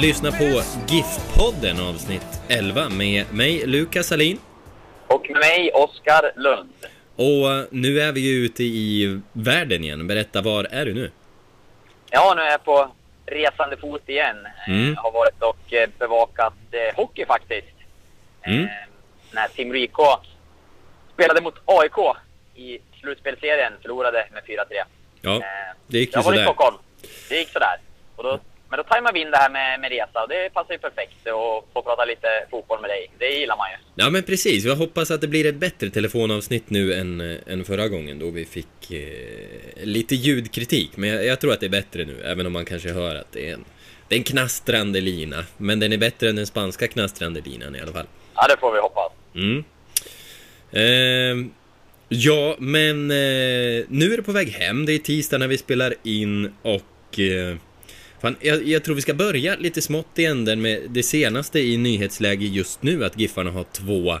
lyssnar på GIF-podden avsnitt 11 med mig Lukas Salin. Och med mig, Oskar Lund. Och nu är vi ju ute i världen igen. Berätta, var är du nu? Ja, nu är jag på resande fot igen. Mm. Eh, har varit och eh, bevakat eh, hockey faktiskt. Mm. Eh, när Rico spelade mot AIK i slutspelserien, förlorade med 4-3. Ja, Eh, det gick ju jag var i sådär. Stockholm. Det gick sådär. Och då, men då tajmade vi in det här med, med resa och det passar ju perfekt att få prata lite fotboll med dig. Det gillar man ju. Ja men precis, jag hoppas att det blir ett bättre telefonavsnitt nu än, eh, än förra gången då vi fick eh, lite ljudkritik. Men jag, jag tror att det är bättre nu, även om man kanske hör att det är en, det är en knastrande lina. Men den är bättre än den spanska knastrande linan i alla fall. Ja, det får vi hoppas. Mm. Ehm, ja, men eh, nu är det på väg hem. Det är tisdag när vi spelar in och... Fan, jag, jag tror vi ska börja lite smått i änden med det senaste i nyhetsläge just nu, att Giffarna har två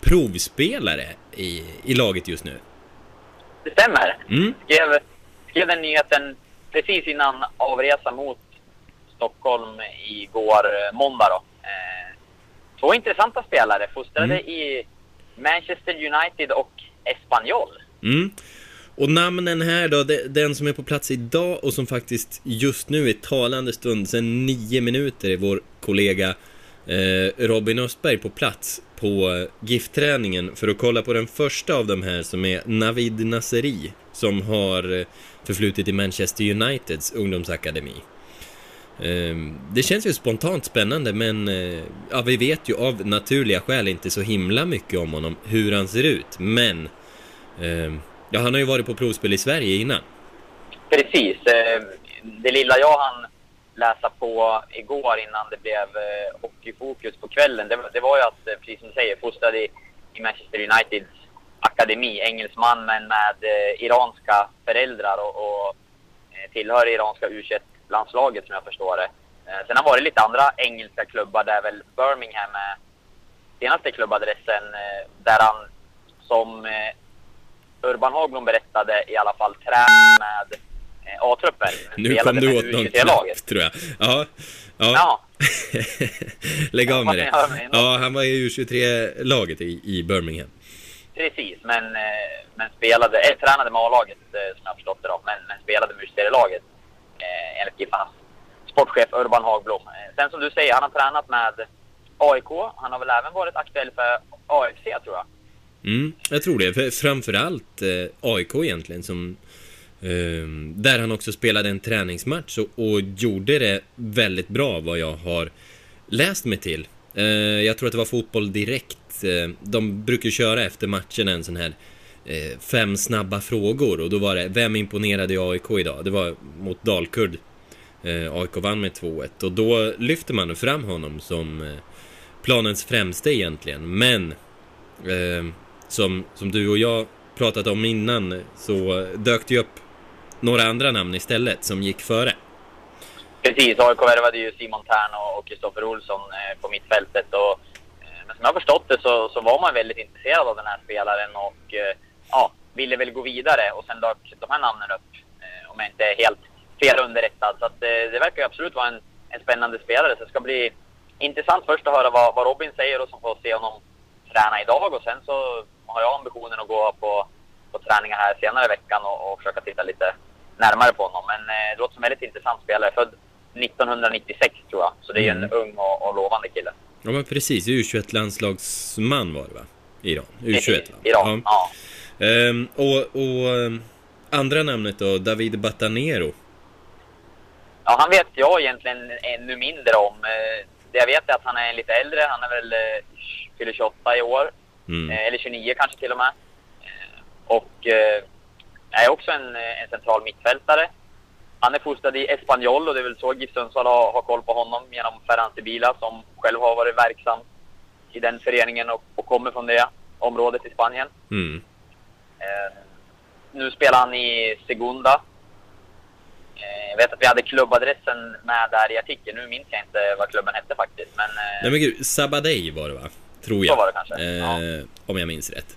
provspelare i, i laget just nu. Det stämmer. Mm. skrev, skrev den nyheten precis innan avresa mot Stockholm igår eh, måndag. Då. Eh, två intressanta spelare, fostrade Mm. i Manchester United och Espanyol. Mm. Och namnen här då, den som är på plats idag och som faktiskt just nu i talande stund, sedan nio minuter, är vår kollega eh, Robin Östberg på plats på eh, giftträningen GIF-träningen för att kolla på den första av de här som är Navid Nasseri som har eh, förflutit i Manchester Uniteds ungdomsakademi. Ehm, det känns ju spontant spännande men ja, vi vet ju av naturliga skäl inte så himla mycket om honom, hur han ser ut. Men ehm, ja, han har ju varit på provspel i Sverige innan. Precis. Eh, det lilla jag hann läsa på igår innan det blev eh, hockeyfokus på kvällen, det, var- det var ju att, eh, precis som du säger, fostrad i, i Manchester Uniteds akademi. Engelsman men med eh, iranska föräldrar och, och tillhör det iranska U21-landslaget som jag förstår det. Eh, sen har det varit lite andra engelska klubbar där väl Birmingham är senaste klubbadressen eh, där han som eh, Urban Hagblom berättade i alla fall tränar med eh, A-truppen. Nu kom du åt någon U23-laget. knapp, tror jag. Ja, ja. Ja, Lägg av med det. Ja, han var i U23-laget i, i Birmingham. precis. Men, eh, men spelade, eh, tränade med A-laget som jag förstått det då. Men, men spelade med U23-laget eh, enligt Giffarnas sportchef Urban Hagblom. Sen som du säger, han har tränat med AIK. Han har väl även varit aktuell för AFC tror jag. Mm, jag tror det. För framförallt eh, AIK egentligen som ehm, där han också spelade en träningsmatch och, och gjorde det väldigt bra vad jag har läst mig till. Eh, jag tror att det var Fotboll Direkt. Eh, de brukar köra efter matchen en sån här eh, fem snabba frågor och då var det Vem imponerade i AIK idag? Det var mot Dalkurd. Eh, AIK vann med 2-1 och då lyfter man fram honom som planens främste egentligen. Men ehm, som, som du och jag pratat om innan så dök det ju upp några andra namn istället som gick före. Precis, AIK värvade ju Simon Tern och Kristoffer Olsson eh, på mittfältet. Och, eh, men som jag har förstått det så, så var man väldigt intresserad av den här spelaren och eh, ja, ville väl gå vidare. Och sen dök de här namnen upp, om jag inte är helt fel underrättad. Så att, det verkar ju absolut vara en, en spännande spelare. Så det ska bli intressant först att höra vad, vad Robin säger och som får se honom träna idag. Och sen så har jag ambitionen att gå på, på träningar här senare i veckan och, och försöka titta lite närmare på honom. Men eh, det låter som en väldigt intressant spelare. Född 1996 tror jag. Så det är ju en Mm. ung och, och lovande kille. Ja men precis, U21-landslagsman var det va? Iran. U21 va? Iran, ja. Ehm, och och ehm, andra namnet då, David Batanero. Ja, han vet jag egentligen ännu mindre om. Eh, det jag vet är att han är lite äldre. Han är väl eh, fyller 28 i år. Mm. Eh, eller 29 kanske till och med. Eh, och eh, är också en, en central mittfältare. Han är fostrad i Espanyol och det är väl så GIF Sundsvall har, har koll på honom genom Ferran Sibila som själv har varit verksam i den föreningen och, och kommer från det området i Spanien. Mm. Eh, nu spelar han i Segunda. Eh, jag vet att vi hade klubbadressen med där i artikeln. Nu minns jag inte vad klubben hette faktiskt. Men, eh, Nej men gud, Sabadej var det va? Tror Så jag. var det kanske, Eh, ja. Om jag minns rätt.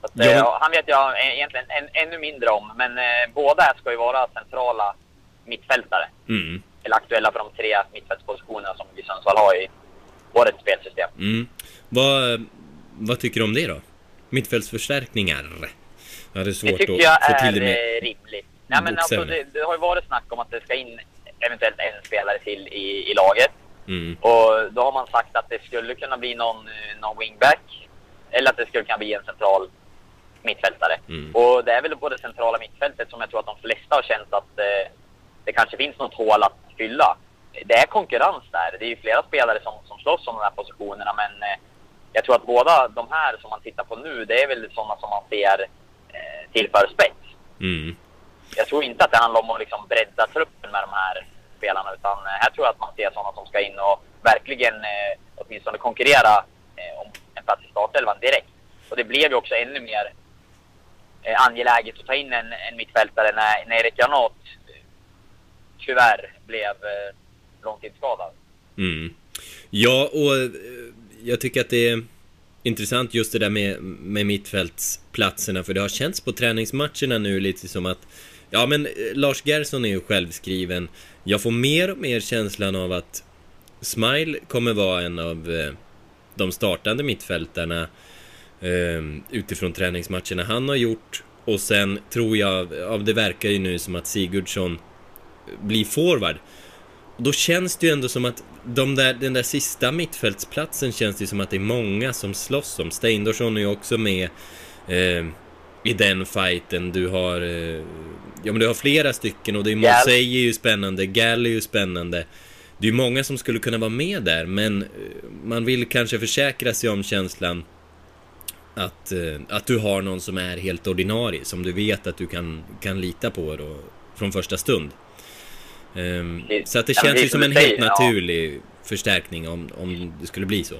så att, Ja, eh, ja, han vet jag egentligen än, ännu mindre om. Men eh, båda ska ju vara centrala mittfältare. Mm. Eller aktuella för de tre mittfältspositionerna som GIF Sundsvall har i årets spelsystem. Mm. Vad, vad tycker du om det då? Mittfältsförstärkningar? Jag hade svårt Det tycker att jag få är till det med... eh, rimligt. Nej, men alltså, det, det har ju varit snack om att det ska in eventuellt en spelare till i, i laget. Mm. Och då har man sagt att det skulle kunna bli någon, eh, någon wingback. Eller att det skulle kunna bli en central mittfältare. Mm. Och det är väl på det centrala mittfältet som jag tror att de flesta har känt att eh, det kanske finns något hål att fylla. Det är konkurrens där. Det är ju flera spelare som, som slåss om de här positionerna men eh, jag tror att båda de här som man tittar på nu, det är väl sådana som man ser eh, tillför spets. Mm. Jag tror inte att det handlar om att liksom bredda truppen med de här spelarna utan eh, här tror jag att man ser sådana som ska in och verkligen eh, åtminstone konkurrera eh, om en plats i startelvan direkt. Och det blev ju också ännu mer eh, angeläget att ta in en, en mittfältare när, när Erik Granat eh, tyvärr blev eh, långtidsskadad. Mm. Ja, och eh, jag tycker att det är intressant just det där med, med mittfältsplatserna för det har känts på träningsmatcherna nu lite som att Ja men eh, Lars Gerson är ju självskriven Jag får mer och mer känslan av att Smile kommer vara en av eh, de startande mittfältarna eh, utifrån träningsmatcherna han har gjort och sen tror jag, av det verkar ju nu som att Sigurdsson blir forward då känns det ju ändå som att de där, den där sista mittfältsplatsen känns det ju som att det är många som slåss om. Steindorsson är ju också med eh, i den fighten. Du har, eh, ja men du har flera stycken och det är. Mosei är ju spännande, Gal är ju spännande. Det är ju många som skulle kunna vara med där men eh, man vill kanske försäkra sig om känslan att, eh, att du har någon som är helt ordinarie, som du vet att du kan, kan lita på då, från första stund. Det- så att det ja, känns det ju som som en helt säger, ja. naturlig förstärkning om, om det skulle bli så.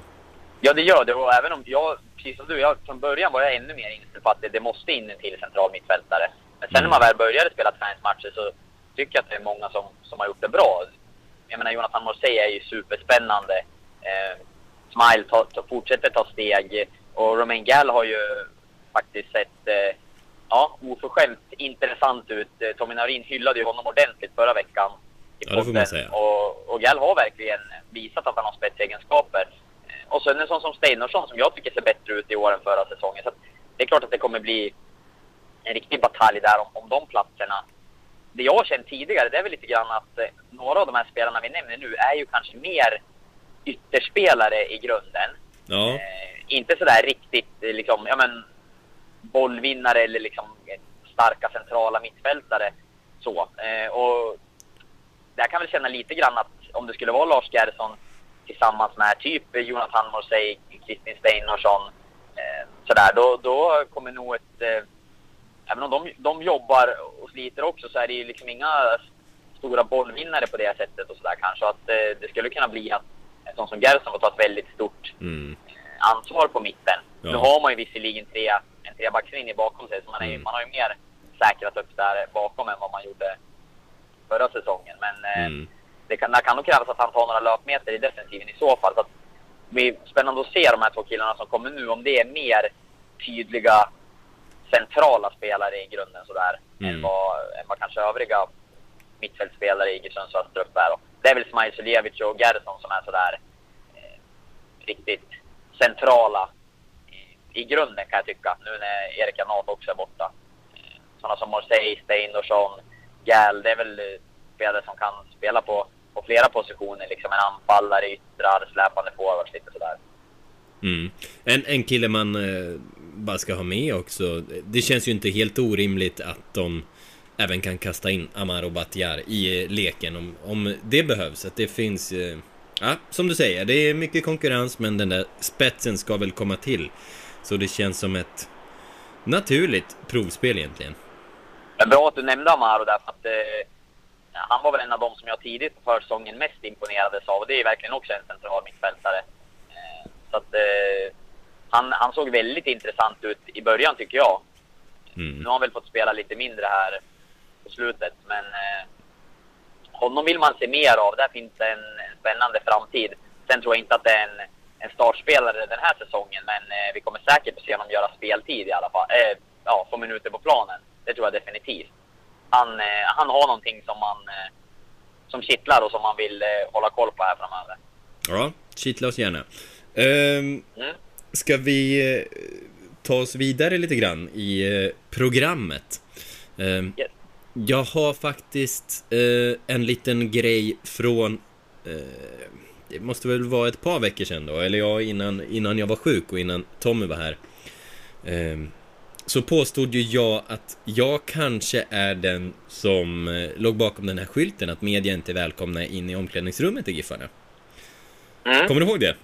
Ja, det gör det. Och även om jag, precis som du, jag, från början var jag ännu mer inställd på att det, det måste in en till central mittfältare. Men sen Mm. när man väl började spela träningsmatcher så tycker jag att det är många som, som har gjort det bra. Jag menar, Jonathan Morsey är ju superspännande. Eh, Smile tar, tar, fortsätter ta steg. Och Romain Gall har ju faktiskt sett eh, ja, oförskämt intressant ut. Eh, Tommy Naurin hyllade ju honom ordentligt förra veckan. i Ja, det får man säga. Och, och Gall har verkligen visat att han har spetsegenskaper. Eh, Och sen en sån som Steinarsson som jag tycker ser bättre ut i år än förra säsongen. Så det är klart att det kommer bli en riktig batalj där om, om de platserna. Det jag har känt tidigare det är väl lite grann att eh, några av de här spelarna vi nämner nu är ju kanske mer ytterspelare i grunden. Ja, Eh, inte sådär riktigt eh, liksom, ja men bollvinnare eller liksom eh, starka centrala mittfältare. Så. Eh, och där kan väl känna lite grann att om det skulle vara Lars Gerson tillsammans med typ Jonathan Morsey, Kristin Steinarsson, eh, sådär, då, då kommer nog ett... Eh, även om de, de jobbar och sliter också så är det ju liksom inga stora bollvinnare på det sättet och sådär kanske. Att eh, det skulle kunna bli att en sån som Gerson får ta ett väldigt stort mm. ansvar på mitten. Ja. Nu har man ju visserligen tre, en trebackslinje bakom sig, så man, är, Mm. man har ju mer säkrat upp där bakom än vad man gjorde förra säsongen. Men eh, Mm. det, kan, det kan nog krävas att han tar några löpmeter i defensiven i så fall. Så att det blir spännande att se de här två killarna som kommer nu, om det är mer tydliga centrala spelare i grunden sådär, Mm. än, vad, än vad kanske övriga mittfältspelare i Sundsvalls trupp är. Det är väl Smile Suljevic och Gerson som är sådär eh, riktigt centrala i, i grunden kan jag tycka. Nu när Erik Granat också är borta. Eh, Sådana som Morsey, Steindorsson, Gäll, det är väl eh, spelare som kan spela på, på flera positioner. Liksom en anfallare, yttrar, släpande forwards, lite sådär. Mm. En, en kille man eh, bara ska ha med också. Det känns ju inte helt orimligt att de även kan kasta in Amaro Batjar i eh, leken om, om det behövs. Att det finns eh, Ja, som du säger, det är mycket konkurrens men den där spetsen ska väl komma till. Så det känns som ett naturligt provspel egentligen. Bra att du nämnde Amaro där, för att eh, han var väl en av de som jag tidigt på försäsongen mest imponerades av. Och det är verkligen också en central mittfältare. Eh, så att eh, han, han såg väldigt intressant ut i början tycker jag. Mm. Nu har han väl fått spela lite mindre här på slutet, men eh, honom vill man se mer av. Där finns en, en spännande framtid. Sen tror jag inte att det är en, en startspelare den här säsongen, men eh, vi kommer säkert att se honom göra speltid i alla fall. Eh, ja, få minuter på planen. Det tror jag definitivt. Han, eh, han har någonting som man eh, som kittlar och som man vill eh, hålla koll på här framöver. Ja, kittla oss gärna. Ehm, Mm. Ska vi eh, ta oss vidare lite grann i eh, programmet? Ehm, Yes. Jag har faktiskt eh, en liten grej från... Det måste väl vara ett par veckor sedan då, eller ja, innan, innan jag var sjuk och innan Tommy var här. Ehm, så påstod ju jag att jag kanske är den som låg bakom den här skylten att media inte är välkomna in i omklädningsrummet i Giffarna. Mm. Kommer du ihåg det?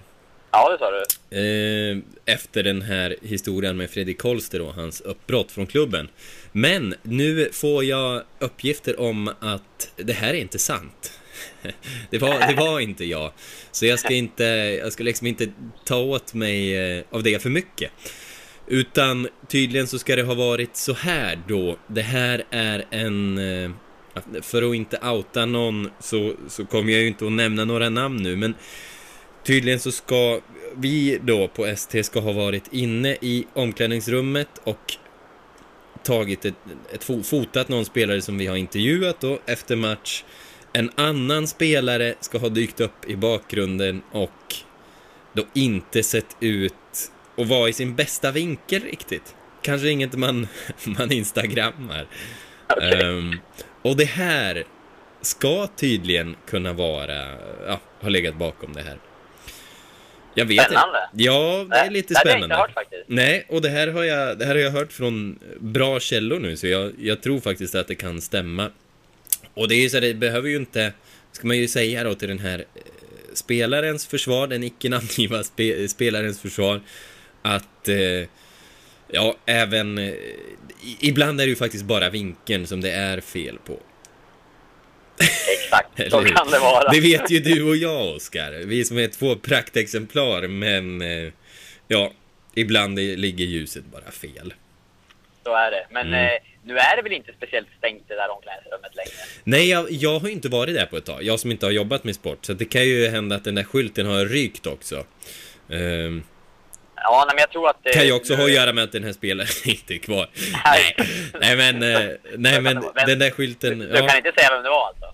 Ja, det sa du. Eh, efter den här historien med Fredrik Kolster och hans uppbrott från klubben. Men nu får jag uppgifter om att det här är inte sant. Det var, det var inte jag. Så jag ska inte, jag ska liksom inte ta åt mig eh, av det för mycket. Utan tydligen så ska det ha varit så här då. Det här är en... Eh, för att inte outa någon så, så kommer jag ju inte att nämna några namn nu men Tydligen så ska vi då på ST ska ha varit inne i omklädningsrummet och tagit ett, ett fotat någon spelare som vi har intervjuat då efter match. En annan spelare ska ha dykt upp i bakgrunden och då inte sett ut och vara i sin bästa vinkel riktigt. Kanske inget man, man instagrammar. Um, och det här ska tydligen kunna vara, ja, ha legat bakom det här. Jag vet Spännande. inte. Ja, det är lite det hade jag spännande. inte hört faktiskt. Nej, och det här har jag, det här har jag hört från bra källor nu, så jag, jag tror faktiskt att det kan stämma. Och det är ju så, det behöver ju inte, ska man ju säga då till den här eh, spelarens försvar, den icke namngivna spe, spelarens försvar, att eh, ja, även eh, ibland är det ju faktiskt bara vinkeln som det är fel på. Exakt, så kan det vara. Det vet ju du och jag, Oskar. Vi som är två praktexemplar, men eh, ja, ibland ligger ljuset bara fel. Så är det. Men Mm. eh, nu är det väl inte speciellt stängt det där omklädningsrummet längre? Nej, jag, jag har inte varit där på ett tag. Jag som inte har jobbat med sport. Så det kan ju hända att den där skylten har rykt också. Ehm, Ja, nej, men jag tror att... det- kan ju också ha att göra med att den här spelaren inte är kvar. Nej. Nej, men, eh, nej, men den där skylten... Du Ja. kan inte säga vem det var alltså?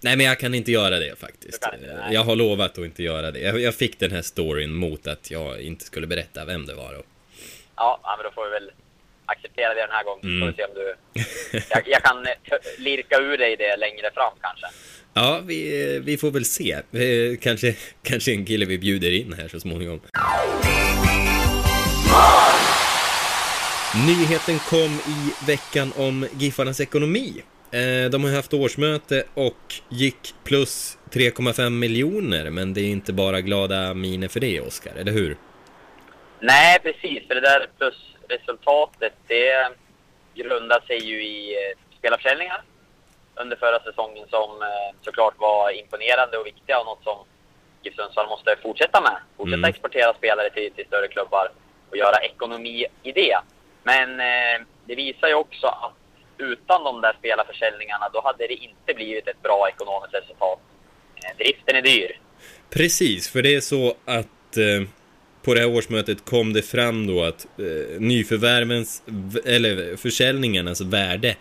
Nej, men jag kan inte göra det faktiskt. Du inte, nej. Jag har lovat att inte göra det. Jag, jag fick den här storyn mot att jag inte skulle berätta vem det var. Då. Ja, men då får vi väl acceptera det den här gången. Mm. Får vi se om du... Jag, jag kan eh, lirka ur dig det längre fram kanske. Ja, vi, vi får väl se. Eh, kanske, kanske en kille vi bjuder in här så småningom. Nyheten kom i veckan om Giffarnas ekonomi. Eh, de har ju haft årsmöte och gick plus 3,5 miljoner, men det är inte bara glada miner för det, Oskar, eller hur? Nej, precis. För det där plusresultatet, det grundar sig ju i eh, spelarförsäljningar under förra säsongen som eh, såklart var imponerande och viktiga och något som GIF Sundsvall måste fortsätta med. Fortsätta Mm. exportera spelare till, till större klubbar och göra ekonomi i det. Men eh, det visar ju också att utan de där spelarförsäljningarna då hade det inte blivit ett bra ekonomiskt resultat. Eh, driften är dyr. Precis, för det är så att eh, på det här årsmötet kom det fram då att eh, nyförvärvens, eller försäljningarnas värde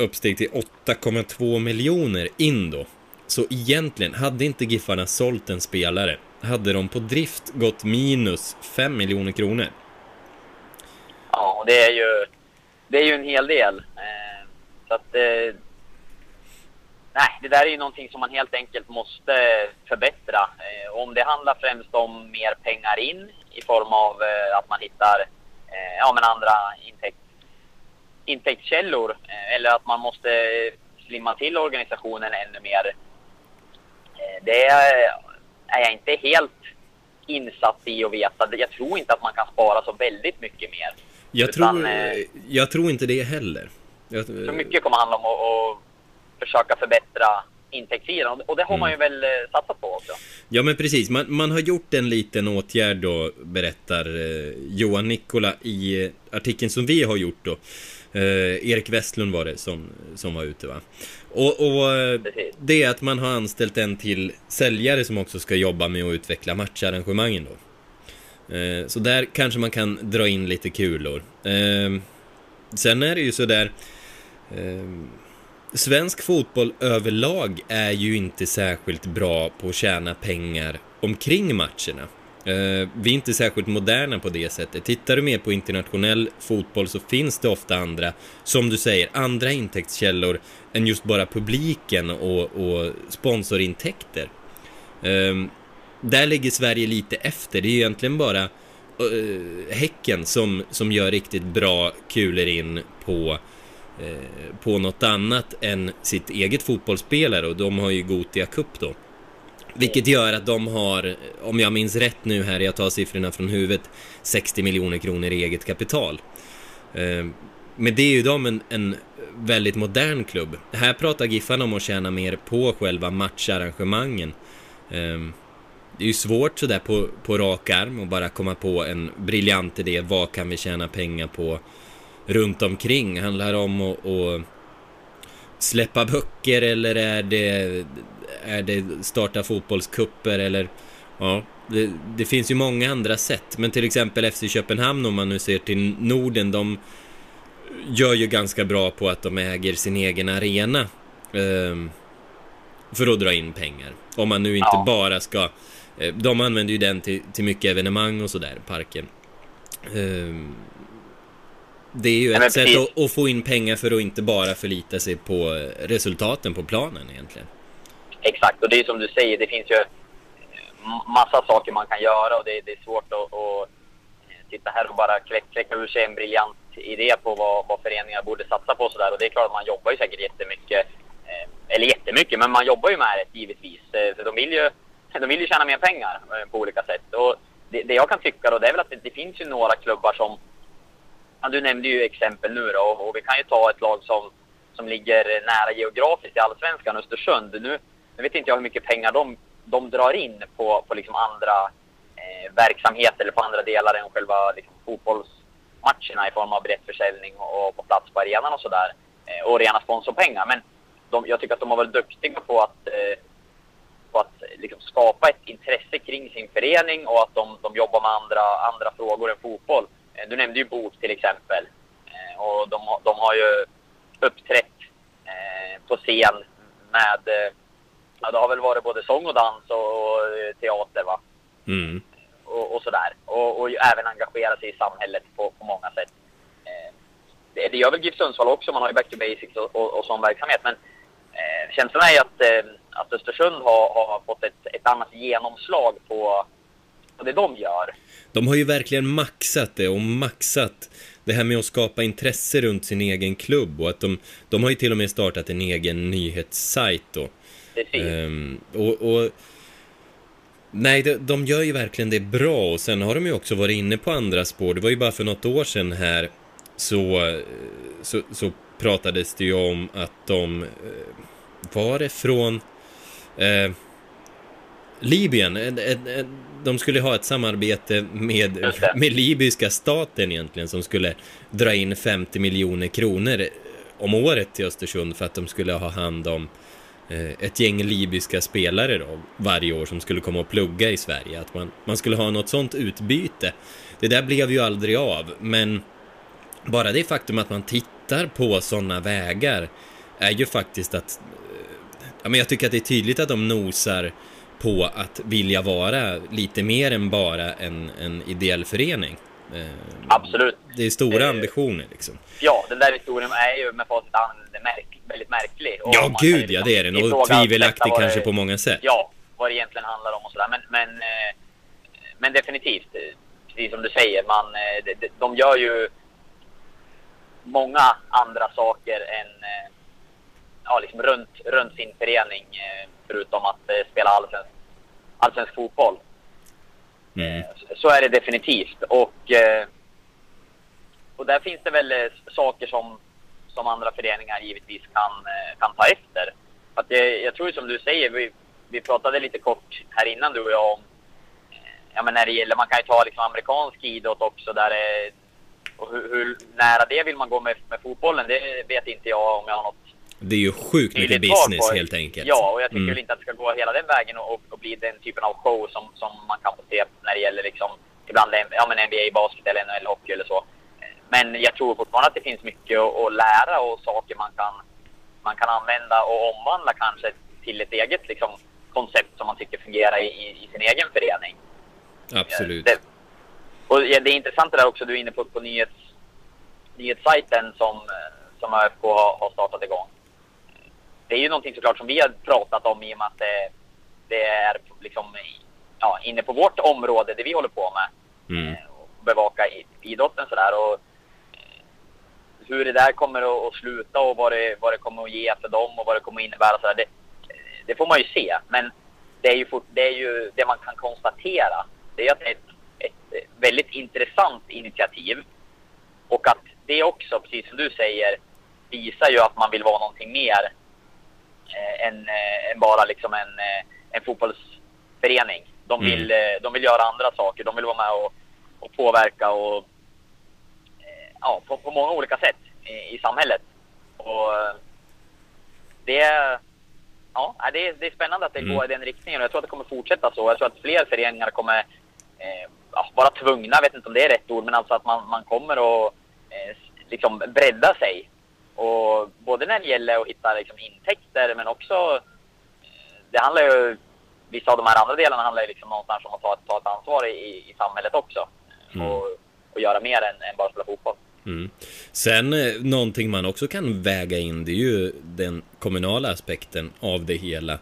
uppsteg till 8,2 miljoner in då. Så egentligen, hade inte Giffarna sålt en spelare, hade de på drift gått minus 5 miljoner kronor. Ja, det är ju, det är ju en hel del. Eh, så att... Eh, nej, det där är ju någonting som man helt enkelt måste förbättra. Eh, om det handlar främst om mer pengar in i form av att man hittar ja, men andra intäkter intäktskällor eh, eller att man måste slimma till organisationen ännu mer. Eh, det är, jag inte helt insatt i och veta. Jag tror inte att man kan spara så väldigt mycket mer. Jag, Utan, tror, eh, jag tror inte det heller. Jag, Så mycket kommer handla om att, att försöka förbättra intäktssidan. Och det har man ju väl eh, satsat på också. Ja men precis, man, man har gjort en liten åtgärd då, berättar Johan Nikola i artikeln som vi har gjort då. Eh, Erik Westlund var det som, som var ute va. Och, och eh, det är att man har anställt en till säljare som också ska jobba med att utveckla matcharrangemangen då. Eh, så där kanske man kan dra in lite kulor. Eh, sen är det ju sådär... Eh, Svensk fotboll överlag är ju inte särskilt bra på att tjäna pengar omkring matcherna. Eh, vi är inte särskilt moderna på det sättet. Tittar du mer på internationell fotboll så finns det ofta andra, som du säger, andra intäktskällor än just bara publiken och, och sponsorintäkter. Ehm, där ligger Sverige lite efter. Det är egentligen bara eh, Häcken som, som gör riktigt bra kulor in på eh, på något annat än sitt eget fotbollsspelare och de har ju Gotia Cup då. Vilket gör att de har, om jag minns rätt nu här, jag tar siffrorna från huvudet, 60 miljoner kronor i eget kapital. Ehm, men det är ju de en, en väldigt modern klubb. Här pratar Giffarna om att tjäna mer på själva matcharrangemangen. Ehm, det är ju svårt sådär på, på rak arm och bara komma på en briljant idé. Vad kan vi tjäna pengar på runt omkring? Handlar det om att, att släppa böcker eller är det, är det starta fotbollskupper eller ja, det, det finns ju många andra sätt. Men till exempel FC Köpenhamn om man nu ser till Norden, de gör ju ganska bra på att de äger sin egen arena. ehm, för att dra in pengar. Om man nu inte Ja. bara ska... eh, De använder ju den till, till mycket evenemang och sådär, parken. Ehm, Det är ju ett sätt att, att få in pengar för att inte bara förlita sig på eh, resultaten på planen egentligen. Exakt, och det är som du säger, det finns ju eh, massa saker man kan göra och det, det är svårt att, att eh, sitta här och bara kläcka, ur sig en briljant idé på vad, vad föreningar borde satsa på och sådär. Och det är klart att man jobbar ju säkert jättemycket, eh, eller jättemycket, men man jobbar ju med det givetvis. För de vill ju, de vill ju tjäna mer pengar på olika sätt. Och det, det jag kan tycka då, det är väl att det, det finns ju några klubbar som Ja, du nämnde ju exempel nu då och, och vi kan ju ta ett lag som, som ligger nära geografiskt i Allsvenskan, Östersund. Nu, nu vet inte jag hur mycket pengar de, de drar in på, på liksom andra eh, verksamheter eller på andra delar än själva liksom, fotbollsmatcherna i form av biljettförsäljning och, och på plats på arenan och sådär. Eh, och rena sponsorpengar. Men de, jag tycker att de har varit duktiga på att eh, på att liksom skapa ett intresse kring sin förening och att de, de jobbar med andra, andra frågor än fotboll. Eh, Du nämnde ju BOK till exempel. Eh, Och de, har- de har ju uppträtt eh, på scen med... Eh, Ja, det har väl varit både sång och dans och eh, teater va? Mm. och, och sådär. Och, och även engagera sig i samhället på, på många sätt. Eh, det, det gör väl GIF Sundsvall också, man har ju Back to Basics och, och, och sån verksamhet. Men eh, känslan är ju att, eh, att Östersund har, har fått ett, ett annat genomslag på, på det de gör. De har ju verkligen maxat det och maxat det här med att skapa intresse runt sin egen klubb och att de, de har ju till och med startat en egen nyhetssajt då. Precis. Ehm, och, och Nej, de, de gör ju verkligen det bra och sen har de ju också varit inne på andra spår. Det var ju bara för något år sedan här så, så, så pratades det ju om att de eh, var det från eh, Libyen. De skulle ha ett samarbete med, med libyska staten egentligen som skulle dra in 50 miljoner kronor om året till Östersund för att de skulle ha hand om Eh, ett gäng libyska spelare då, varje år som skulle komma och plugga i Sverige. Att man, man skulle ha något sånt utbyte. Det där blev ju aldrig av, men bara det faktum att man tittar på sådana vägar är ju faktiskt att... Eh, ja, men jag tycker att det är tydligt att de nosar på att vilja vara lite mer än bara en, en ideell förening. Eh, Absolut. Det är stora Eh, ambitioner liksom. Ja, den där historien är ju med facit märk, väldigt märklig. Och Ja, gud ja, det är den. Och tvivelaktig vad det- kanske på många sätt. ja, vad det egentligen handlar om och sådär. Men, men, eh, men definitivt, precis som du säger, man, de, de- de gör ju många andra saker än ja, liksom runt, runt sin förening, förutom att spela allsvensk allsvensk fotboll. Mm. Så är det definitivt. Och, eh, och där finns det väl eh, saker som, som andra föreningar givetvis kan, eh, kan ta efter. Att det, jag tror som du säger, vi, vi pratade lite kort här innan du och jag om ja, men när det gäller, man kan ju ta liksom amerikansk idrott också där det, och hur, hur nära det vill man gå med, med fotbollen, det vet inte jag om jag har något det är ju sjukt mycket business helt enkelt. Ja, och jag tycker Mm. väl inte att det ska gå hela den vägen och, och, bli den typen av show som, som man kan få se när det gäller liksom, ibland ja, men NBA, basket eller NHL, hockey eller så. Men jag tror fortfarande att det finns mycket att, lära och saker man kan, man kan använda och omvandla kanske till ett eget liksom, koncept som man tycker fungerar i, i, sin egen förening. Absolut. Det, och det är intressant det där också du är inne på, på nyhets, nyhetssajten som, eh, som ÖFK har, har startat igång. Det är ju någonting såklart som vi har pratat om i och med att det, det är liksom ja, inne på vårt område, det vi håller på med. Mm. Eh, Och bevaka idrotten sådär. Och eh, hur det där kommer att, att sluta och vad det, vad det kommer att ge för dem och vad det kommer att innebära. Sådär, det, det får man ju se. Men det är ju, fort, det, är ju det man kan konstatera. Det är att det är ett, ett väldigt intressant initiativ. Och att det också, precis som du säger, visar ju att man vill vara någonting mer än, eh, än bara liksom en, eh, en fotbollsförening. De Mm. vill, eh, de vill göra andra saker. De vill vara med och, och påverka och, ja, på, på många olika sätt i, i samhället. Och det, är- ja, det, är, det är spännande att det Mm. går i den riktningen och jag tror att det kommer fortsätta så. Jag tror att fler föreningar kommer eh, vara tvungna, jag vet inte om det är rätt ord, men alltså att man, man kommer att eh, liksom bredda sig. Och både när det gäller att hitta liksom, intäkter men också, eh, det handlar ju, vissa av de här andra delarna handlar ju liksom någonstans om att ta, ta ett ansvar i, i samhället också. Mm. Och, och göra mer än, än bara spela fotboll. Mm. Sen eh, någonting man också kan väga in det är ju den kommunala aspekten av det hela.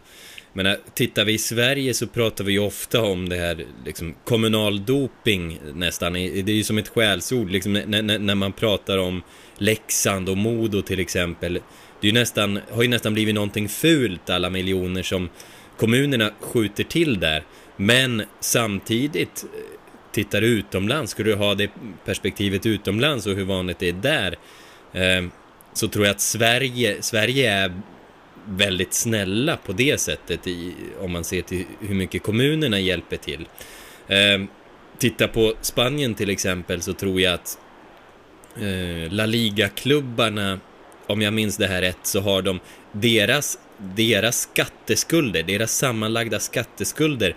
Men eh, tittar vi i Sverige så pratar vi ju ofta om det här liksom, kommunal doping nästan. Det är ju som ett skällsord liksom, när, när, när man pratar om Leksand och Modo till exempel. Det är ju nästan, har ju nästan blivit någonting fult alla miljoner som kommunerna skjuter till där. Men samtidigt eh, tittar du utomlands, skulle du ha det perspektivet utomlands och hur vanligt det är där, eh, så tror jag att Sverige, Sverige är väldigt snälla på det sättet i, om man ser till hur mycket kommunerna hjälper till. Eh, titta på Spanien till exempel så tror jag att eh, La Liga-klubbarna, om jag minns det här rätt, så har de deras, deras skatteskulder, deras sammanlagda skatteskulder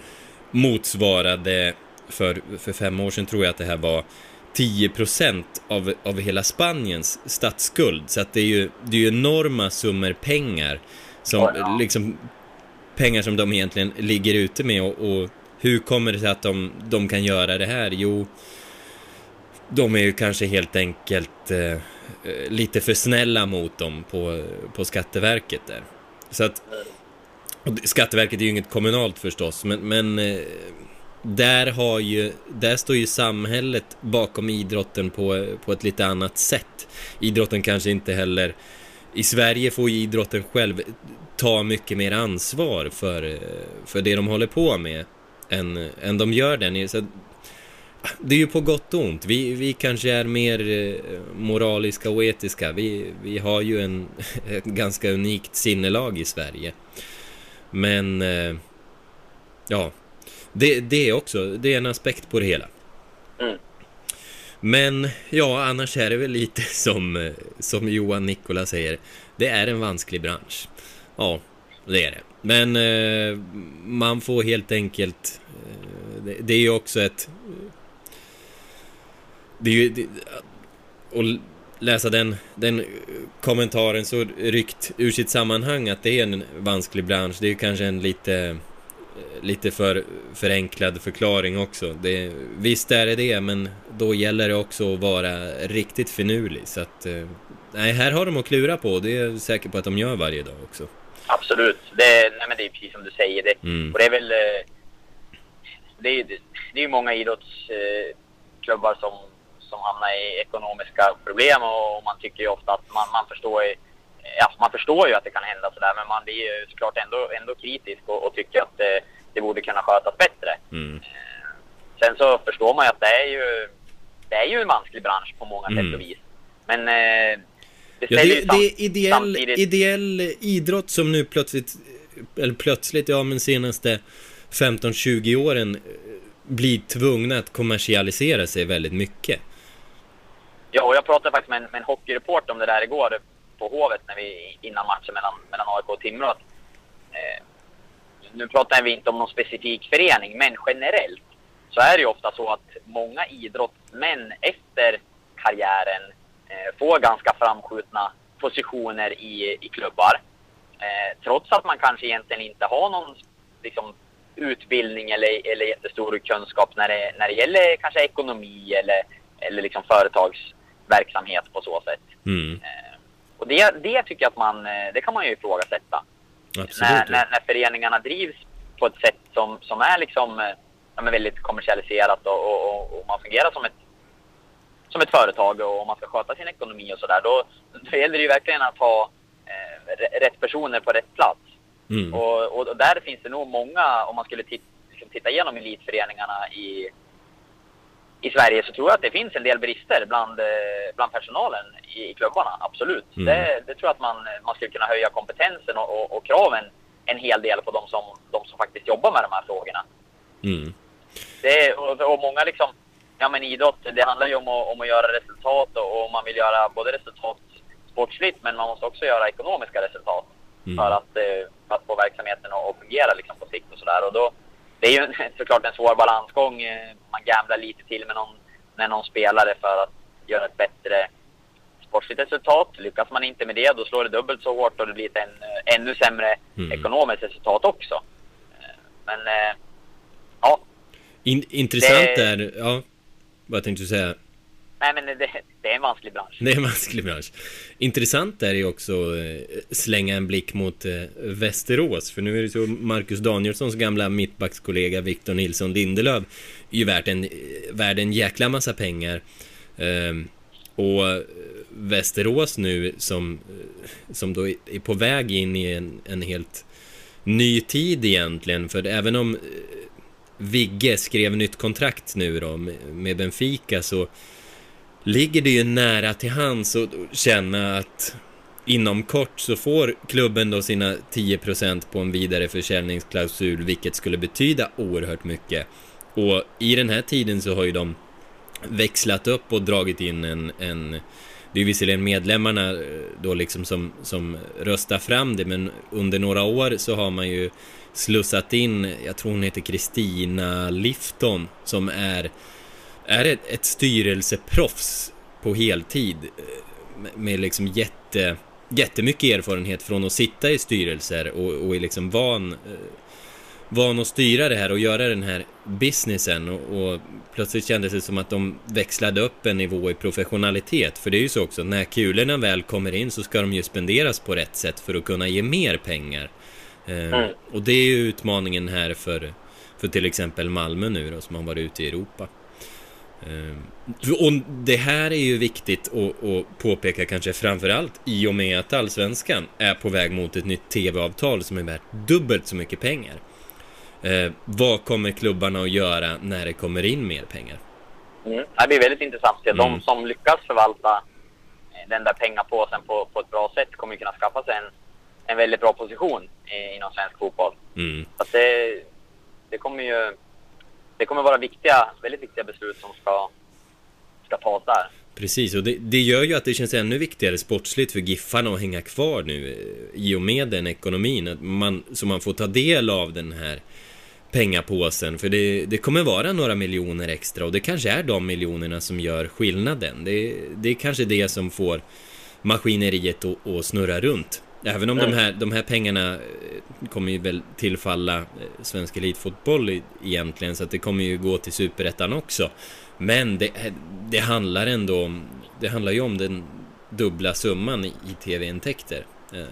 motsvarade för, för fem år sedan tror jag att det här var 10% av, av hela Spaniens statsskuld. Så att det är ju, det är ju enorma summor pengar. Som, Oj, ja. liksom, pengar som de egentligen ligger ute med och, och hur kommer det sig att de, de kan göra det här? Jo, de är ju kanske helt enkelt eh, lite för snälla mot dem på, på Skatteverket där. Så att Skatteverket är ju inget kommunalt förstås, men, men eh, där, har ju, där står ju samhället bakom idrotten på, på ett lite annat sätt. Idrotten kanske inte heller... I Sverige får ju idrotten själv ta mycket mer ansvar för, eh, för det de håller på med än, än de gör den. Så det är ju på gott och ont. Vi, vi kanske är mer eh, moraliska och etiska. Vi, vi har ju en, ett ganska unikt sinnelag i Sverige. Men eh, ja, det, det är också, det är en aspekt på det hela. Mm. Men ja, annars är det väl lite som, eh, som Johan Nikola säger. Det är en vansklig bransch. Ja, det är det. Men man får helt enkelt... Det är ju också ett... Det är ju... Det, och läsa den, den kommentaren så ryckt ur sitt sammanhang att det är en vansklig bransch. Det är ju kanske en lite, lite för förenklad förklaring också. Det, visst är det det, men då gäller det också att vara riktigt finurlig. Så att, eh, nej, här har de att klura på. Det är jag säker på att de gör varje dag också. Absolut. Det, nej men det är precis som du säger. Det, Mm. Och det är väl... eh, Det är, det, det är ju många idrottsklubbar som, som hamnar i ekonomiska problem och man tycker ju ofta att man, man förstår ju Ja, man förstår ju att det kan hända sådär men man blir ju såklart ändå, ändå kritisk och, och tycker att det, det borde kunna skötas bättre. Mm. Eh, sen så förstår man ju att det är ju, det är ju en vansklig bransch på många Mm. sätt och vis. Men eh, det Ja, det, det är ideell, samtidigt... ideell idrott som nu plötsligt, eller plötsligt, ja men senaste 15-20 åren blir tvungna att kommersialisera sig väldigt mycket. Ja, och jag pratade faktiskt med en, med en hockeyreport om det där igår på Hovet när vi, innan matchen mellan, mellan AIK och Timrå. att, Eh, nu pratar vi inte om någon specifik förening, men generellt så är det ju ofta så att många idrottsmän efter karriären eh, får ganska framskjutna positioner i, i klubbar. Eh, trots att man kanske egentligen inte har någon liksom, utbildning eller, eller jättestor kunskap när det, när det gäller kanske ekonomi eller, eller liksom företagsverksamhet på så sätt. Mm, Eh, och det, det tycker jag att man, eh, det kan man ju ifrågasätta. absolut. När, när, när föreningarna drivs på ett sätt som, som är liksom eh, ja, men väldigt kommersialiserat och, och, och, man fungerar som ett, som ett företag och om man ska sköta sin ekonomi och sådär, då, då gäller det ju verkligen att ha eh, rätt personer på rätt plats. Mm, Och, och där finns det nog många, om man skulle titta, liksom titta igenom elitföreningarna i, i Sverige så tror jag att det finns en del brister bland, eh, bland personalen i, i klubbarna, absolut. Mm. Det, det tror jag att man, man skulle kunna höja kompetensen och, och, och kraven en hel del på de som, de som faktiskt jobbar med de här frågorna. mm, Det och, och många liksom, ja men idrott, det handlar ju om att, om att göra resultat och, och man vill göra både resultat sportsligt men man måste också göra ekonomiska resultat Mm. för, att, eh, för att få verksamheten att, att fungera liksom på sikt och sådär. Och då, det är ju såklart en svår balansgång. eh, Man gamblar lite till med någon, med någon spelare för att göra ett bättre sportsligt resultat. Lyckas man inte med det, då slår det dubbelt så hårt och det blir ett än, ännu sämre Mm. ekonomiskt resultat också. Eh, Men eh, ja, In, intressant Det- är, ja, vad tänkte du säga? Nej men det, det är en vansklig bransch. Det är en vansklig bransch. Intressant är det ju också att slänga en blick mot eh, Västerås. För nu är det så Marcus Danielssons gamla mittbackskollega Victor Nilsson Lindelöf är ju värt en, eh, värd en jäkla massa pengar. Ehm, och Västerås nu som, som då är på väg in i en, en helt ny tid egentligen. För även om Vigge skrev nytt kontrakt nu då med Benfica så ligger det ju nära till hands att känna att inom kort så får klubben då sina 10% på en vidare försäljningsklausul, vilket skulle betyda oerhört mycket. Och i den här tiden så har ju de växlat upp och dragit in en, en det är visserligen medlemmarna eh, då liksom som, som röstar fram det, men under några år så har man ju slussat in, jag tror hon heter Kristina Lifton, som är är ett, ett styrelseproffs på heltid eh, med, med liksom jätte, jättemycket erfarenhet från att sitta i styrelser och, och är liksom van, eh, van att styra det här och göra den här businessen och, och plötsligt kändes det som att de växlade upp en nivå i professionalitet för det är ju så också, när kulorna väl kommer in så ska de ju spenderas på rätt sätt för att kunna ge mer pengar. Eh, Mm. Och det är ju utmaningen här för, för till exempel Malmö nu då som har varit ute i Europa. Eh, Och det här är ju viktigt att, påpeka kanske framförallt i och med att Allsvenskan är på väg mot ett nytt TV-avtal som är värt dubbelt så mycket pengar. Eh, vad kommer klubbarna att göra när det kommer in mer pengar? Mm. Det blir väldigt intressant att se. Mm. De som lyckas förvalta eh, den där pengapåsen på, på ett bra sätt kommer kunna skaffa sig en, en väldigt bra position inom svensk fotboll. Mm. Så att det, det kommer ju det kommer vara viktiga, väldigt viktiga beslut som ska, ska tas där. Precis, och det, det gör ju att det känns ännu viktigare sportsligt för Giffarna att hänga kvar nu eh, i och med den ekonomin. Att man, så man får ta del av den här pengapåsen. För det, det kommer vara några miljoner extra och det kanske är de miljonerna som gör skillnaden. Det, det är kanske det som får maskineriet att, att snurra runt. Även om de, här, de här pengarna eh, kommer ju väl tillfalla eh, svensk elitfotboll egentligen så att det kommer ju gå till superettan också. Men det, det handlar ändå om, det handlar ju om den dubbla summan i, tv-intäkter. Eh,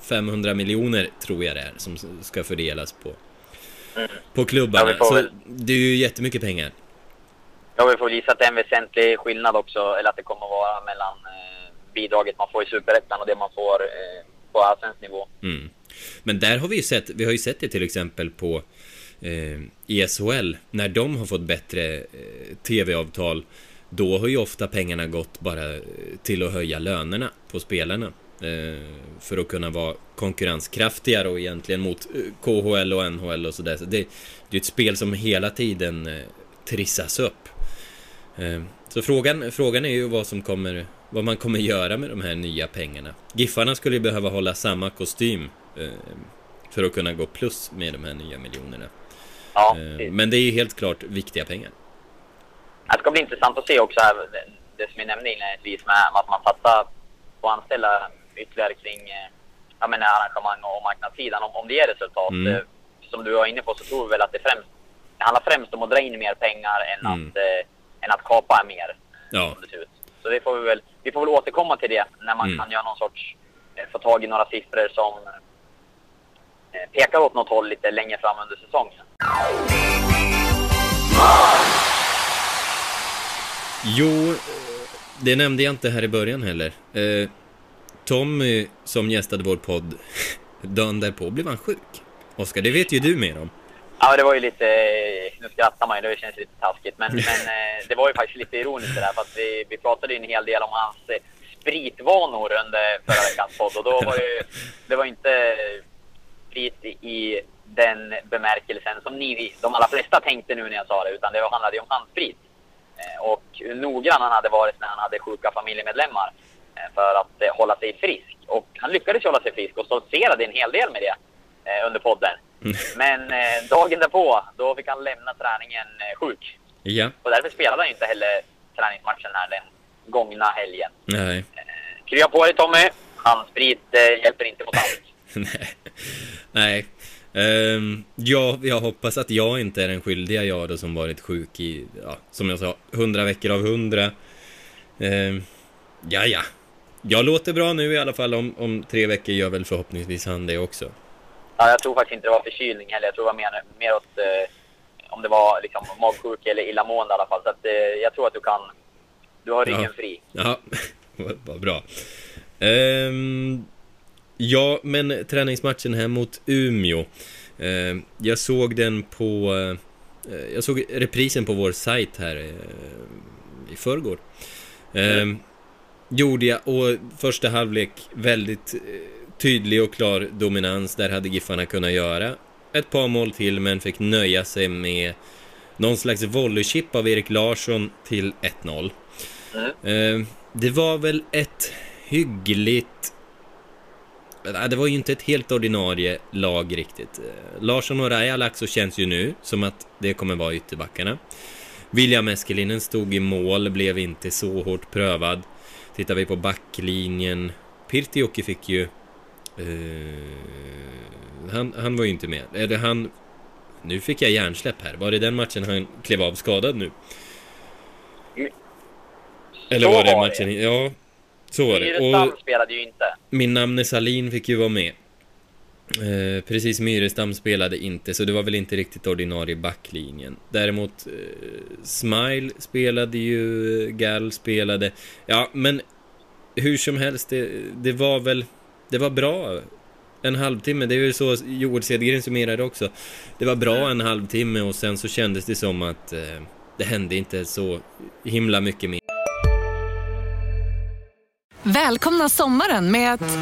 500 miljoner tror jag det är som ska fördelas på, på Ja, klubbarna. får så väl- det är ju jättemycket pengar. Ja, vi får gissa att det är en väsentlig skillnad också, eller att det kommer att vara mellan eh, bidraget man får i Superettan och det man får eh, på allsvensk nivå. Mm. Men där har vi ju sett, vi har ju sett det till exempel på eh, i SHL, när de har fått bättre eh, TV-avtal, då har ju ofta pengarna gått bara eh, till att höja lönerna på spelarna. Eh, för att kunna vara konkurrenskraftigare och egentligen mot eh, KHL och NHL och sådär. Så det, det är ett spel som hela tiden eh, trissas upp. Eh, Så frågan, frågan är ju vad som kommer vad man kommer göra med de här nya pengarna. Giffarna skulle ju behöva hålla samma kostym för att kunna gå plus med de här nya miljonerna. Ja, Eh, men det är ju helt klart viktiga pengar. Det ska bli intressant att se också här, det- som vi nämnde inledningsvis med att man satsar på att anställa ytterligare kring eh, ja, men arrangemang och marknadssidan. Om, om det ger resultat, Mm. eh, som du var inne på, så tror vi väl att det främst det handlar främst om att dra in mer pengar än, Mm. att, eh, än att kapa mer. Ja, det ser ut. Så det får vi, väl, vi får väl återkomma till det när man Mm. kan göra någon sorts, eh, få tag i några siffror som eh, pekar åt något håll lite längre fram under säsongen. Jo, eh, det nämnde jag inte här i början heller. Eh, Tommy som gästade vår podd, dagen därpå blev han sjuk. Oskar, det vet ju du mer om. Ja, det var ju lite... Nu skrattar man ju, det känns lite taskigt. Men, men eh, det var ju faktiskt lite ironiskt det där. För att vi, vi pratade ju en hel del om hans eh, spritvanor under förra veckans podd. Och då var det ju... Det var inte sprit i den bemärkelsen som ni, de allra flesta tänkte nu när jag sa det. Utan det handlade ju om handsprit. Eh, Och hur noggrann han hade varit när han hade sjuka familjemedlemmar. eh, För att eh, hålla sig frisk. Och han lyckades hålla sig frisk och stoltserade en hel del med det under podden. Men dagen därpå, då fick han lämna träningen sjuk. Ja, Och därför spelade han ju inte heller träningsmatchen här den gångna helgen. nej. Krya på dig Tommy! Handsprit hjälper inte mot allt. Nej. Nej. Ehm, ja, jag hoppas att jag inte är den skyldiga jag då som varit sjuk i, ja, som jag sa, 100 veckor av 100. Um, ja, ja. Jag låter bra nu i alla fall. Om, om tre veckor gör väl förhoppningsvis han det också. Ja, jag tror faktiskt inte det var förkylning heller. Jag tror det var mer, mer åt eh, om det var liksom magsjuk eller illamående i alla fall. Så att, eh, jag tror att du kan... Du har ryggen Ja. fri. Ja, vad bra. Ehm, ja, men träningsmatchen här mot Umeå. Ehm, jag såg den på... eh, jag såg reprisen på vår sajt här eh, i förrgår. Ehm, gjorde jag och första halvlek väldigt eh, tydlig och klar dominans. Där hade Giffarna kunnat göra ett par mål till men fick nöja sig med någon slags volleychip av Erik Larsson till 1-0. Mm. Eh, det var väl ett hyggligt... Nej, Det var ju inte ett helt ordinarie lag riktigt. Eh, Larsson och Rajalaxo känns ju nu som att det kommer vara ytterbackarna. William Eskelinen stod i mål, blev inte så hårt prövad. Tittar vi på backlinjen, Pirtioki fick ju... Eh, han, han var ju inte med. Eller han... Nu fick jag hjärnsläpp här. Var det den matchen han klev av skadad nu? Eller Så var det matchen... Ja, så var det. Myrestam Och spelade ju inte. min namne Salin fick ju vara med. Eh, precis, Myrestam spelade inte, så det var väl inte riktigt ordinarie backlinjen. Däremot, eh, Smile spelade ju, Gal spelade. Ja, men hur som helst, det, det var väl... Det var bra. En halvtimme, det är ju så Joel Cedergren summerade också. Det var bra en halvtimme och sen så kändes det som att eh, det hände inte så himla mycket mer. Välkomna sommaren med att...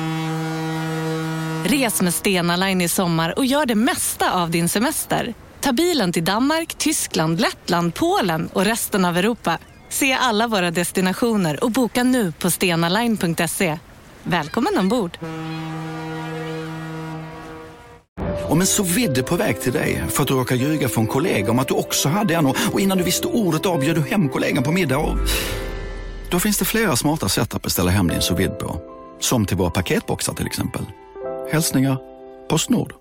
Res med Stena Line i sommar och gör det mesta av din semester. Ta bilen till Danmark, Tyskland, Lettland, Polen och resten av Europa. Se alla våra destinationer och boka nu på stenaline.se. Välkommen ombord! Om en så vidde på väg till dig för att du råkar ljuga från kollega om att du också hade en och och innan du visste ordet av bjöd du hem kollegan på middag och... Då finns det flera smarta sätt att beställa hem din sous vide på. Som till våra paketboxar till exempel. Hälsningar Postnord.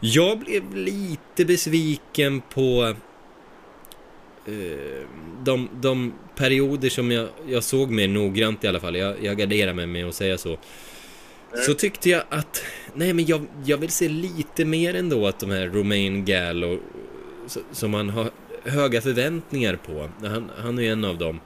Jag blev lite besviken på eh, de, de perioder som jag, jag såg mer noggrant i alla fall. Jag, jag garderar mig med att säga så. Så tyckte jag att, nej men jag, jag vill se lite mer ändå att de här Romain Gallo, som man har höga förväntningar på, han, han är ju en av dem.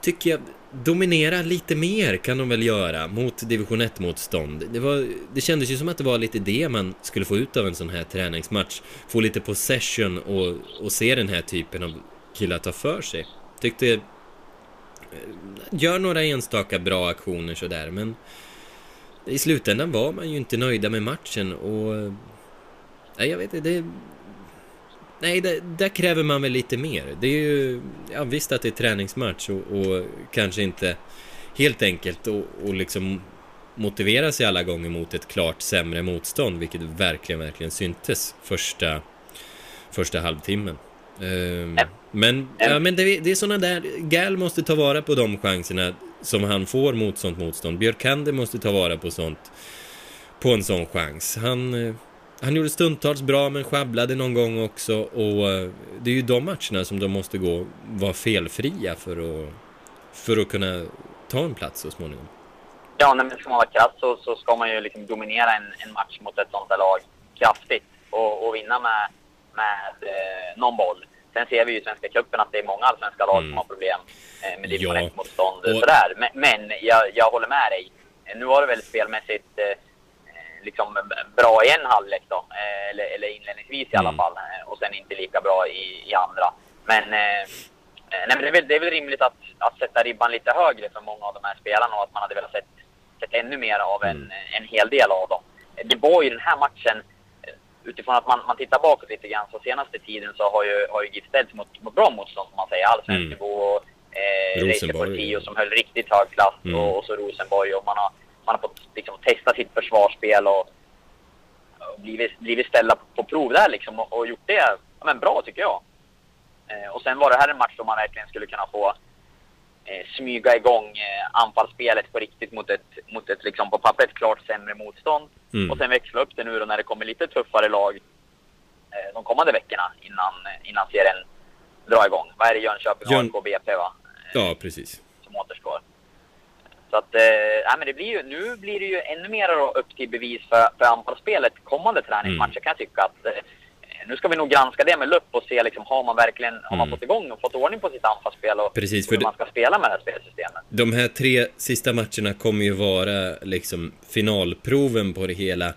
Tycker jag, dominera lite mer kan de väl göra mot division 1-motstånd. Det, var, det kändes ju som att det var lite det man skulle få ut av en sån här träningsmatch. Få lite possession och, och se den här typen av killar ta för sig. Tyckte... Eh, gör några enstaka bra aktioner sådär, men i slutändan var man ju inte nöjda med matchen och... Eh, nej, jag vet inte, det... Nej, det, där kräver man väl lite mer. Det är ju... Ja, visst att det är träningsmatch och, och kanske inte helt enkelt och, och liksom motivera sig alla gånger mot ett klart sämre motstånd, vilket verkligen, verkligen syntes första, första halvtimmen. Ja. men, ja, men det, det är såna där... Gal måste ta vara på de chanserna som han får mot sånt motstånd. Björkander måste ta vara på sånt på en sån chans. Han, eh, han gjorde stundtals bra men sjabblade någon gång också och eh, det är ju de matcherna som de måste gå vara felfria för att, för att kunna ta en plats så småningom. Ja, nej, men ska man vara krass så, så ska man ju liksom dominera en, en match mot ett sånt här lag kraftigt och, och vinna med, med eh, någon boll. Sen ser vi ju i Svenska cupen att det är många allsvenska lag Mm. som har problem eh, med division Ja. 1-motstånd. Och- Sådär. Men, men jag, jag håller med dig. Nu var det väldigt spelmässigt eh, liksom bra i en halvlek då, eh, eller, eller inledningsvis i alla Mm. fall, eh, och sen inte lika bra i, i andra. Men, eh, eh, nej, men det, är väl, det är väl rimligt att, att sätta ribban lite högre för många av de här spelarna och att man hade velat sett, sett ännu mer av en, Mm. en hel del av dem. Det var ju den här matchen, utifrån att man, man tittar bakåt lite grann, så senaste tiden så har ju, har ju GIF ställts mot, mot bra motstånd, som man säger, allsvensk Mm. nivå. och, Eh. Portillo som höll riktigt hög klass Mm. och, och så Rosenborg och man har, man har fått liksom, testa sitt försvarsspel och, och blivit, blivit ställda på, på prov där liksom och, och gjort det ja, men bra tycker jag. Eh, och sen var det här en match då man verkligen skulle kunna få eh, smyga igång eh, anfallsspelet på riktigt mot ett, mot ett liksom på pappret klart sämre motstånd. Mm. Och sen växla upp det nu då när det kommer lite tuffare lag eh, de kommande veckorna innan, innan serien drar igång. Vad är det? Jönköping, Jön- AIK, BP va? Ja, precis. som återstår. Så att, eh, men det blir ju, nu blir det ju ännu mer då upp till bevis för, för anfallsspelet kommande träningsmatcher Mm. kan jag tycka att eh, nu ska vi nog granska det med lupp och se liksom, har man verkligen har man Mm. fått igång och fått ordning på sitt anfallsspel och Precis, hur man ska spela med det här spelsystemet. De här tre sista matcherna kommer ju vara liksom finalproven på det hela.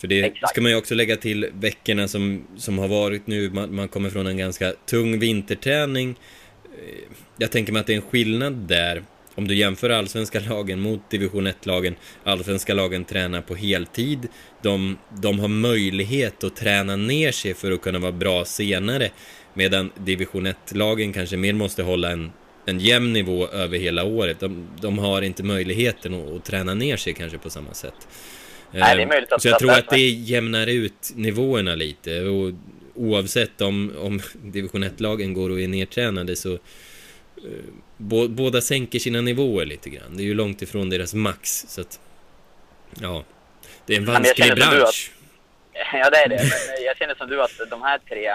För det Exakt. ska man ju också lägga till veckorna som, som har varit nu. Man, man kommer från en ganska tung vinterträning. Eh, Jag tänker mig att det är en skillnad där. Om du jämför allsvenska lagen mot division 1-lagen. Allsvenska lagen tränar på heltid. De, de har möjlighet att träna ner sig för att kunna vara bra senare. Medan division 1-lagen kanske mer måste hålla en, en jämn nivå över hela året. De, de har inte möjligheten att, att träna ner sig kanske på samma sätt. Nej, det är Eh, möjligt att- Så jag tror att det jämnar ut nivåerna lite. Och oavsett om, om division 1-lagen går och är nedtränade så eh, bå, båda sänker sina nivåer lite grann. Det är ju långt ifrån deras max. Så att, ja, det är en vansklig bransch. Ja, det är det. Men jag känner som du att de här tre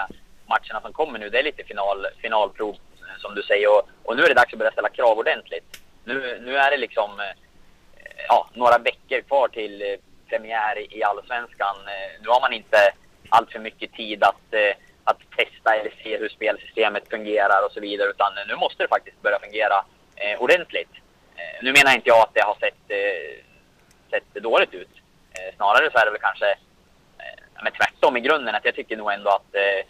matcherna som kommer nu, det är lite final, finalprov eh, som du säger. Och, och nu är det dags att börja ställa krav ordentligt. Nu, nu är det liksom eh, ja, några veckor kvar till eh, premiär i- Allsvenskan. Eh, Nu har man inte allt för mycket tid att, eh, att testa eller se hur spelsystemet fungerar och så vidare. Utan nu måste det faktiskt börja fungera eh, ordentligt. Eh, nu menar inte jag att det har sett, eh, sett dåligt ut. Eh, snarare så är det väl kanske eh, men tvärtom i grunden. Att jag tycker nog ändå att, eh,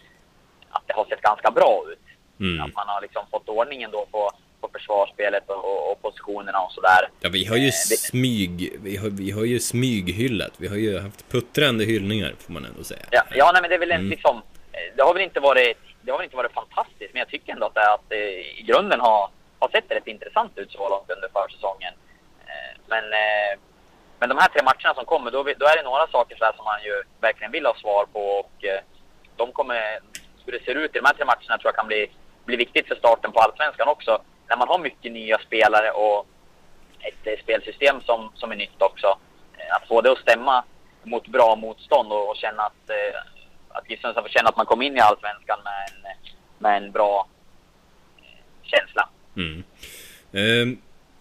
att det har sett ganska bra ut. Mm. Att man har liksom fått ordningen då på, på försvarsspelet och, och, och positionerna och sådär. Ja, vi har ju smyg... Vi har, vi har ju smyghyllat. Vi har ju haft puttrande hyllningar, får man ändå säga. Ja, ja nej, men det är väl Mm. liksom, det har väl inte varit, det har väl inte varit fantastiskt, men jag tycker ändå att det, att det i grunden har, har sett rätt intressant ut så långt under försäsongen. Eh, men, eh, men de här tre matcherna som kommer, då, då är det några saker så här som man ju verkligen vill ha svar på och de kommer, hur det ser ut i de här tre matcherna tror jag kan bli, bli viktigt för starten på Allsvenskan också. När man har mycket nya spelare och ett spelsystem som, som är nytt också. Att få det att stämma mot bra motstånd och, och känna att, att GIF Sundsvall får känna att man kom in i Allsvenskan med en, med en bra eh, känsla. Mm. Ehm,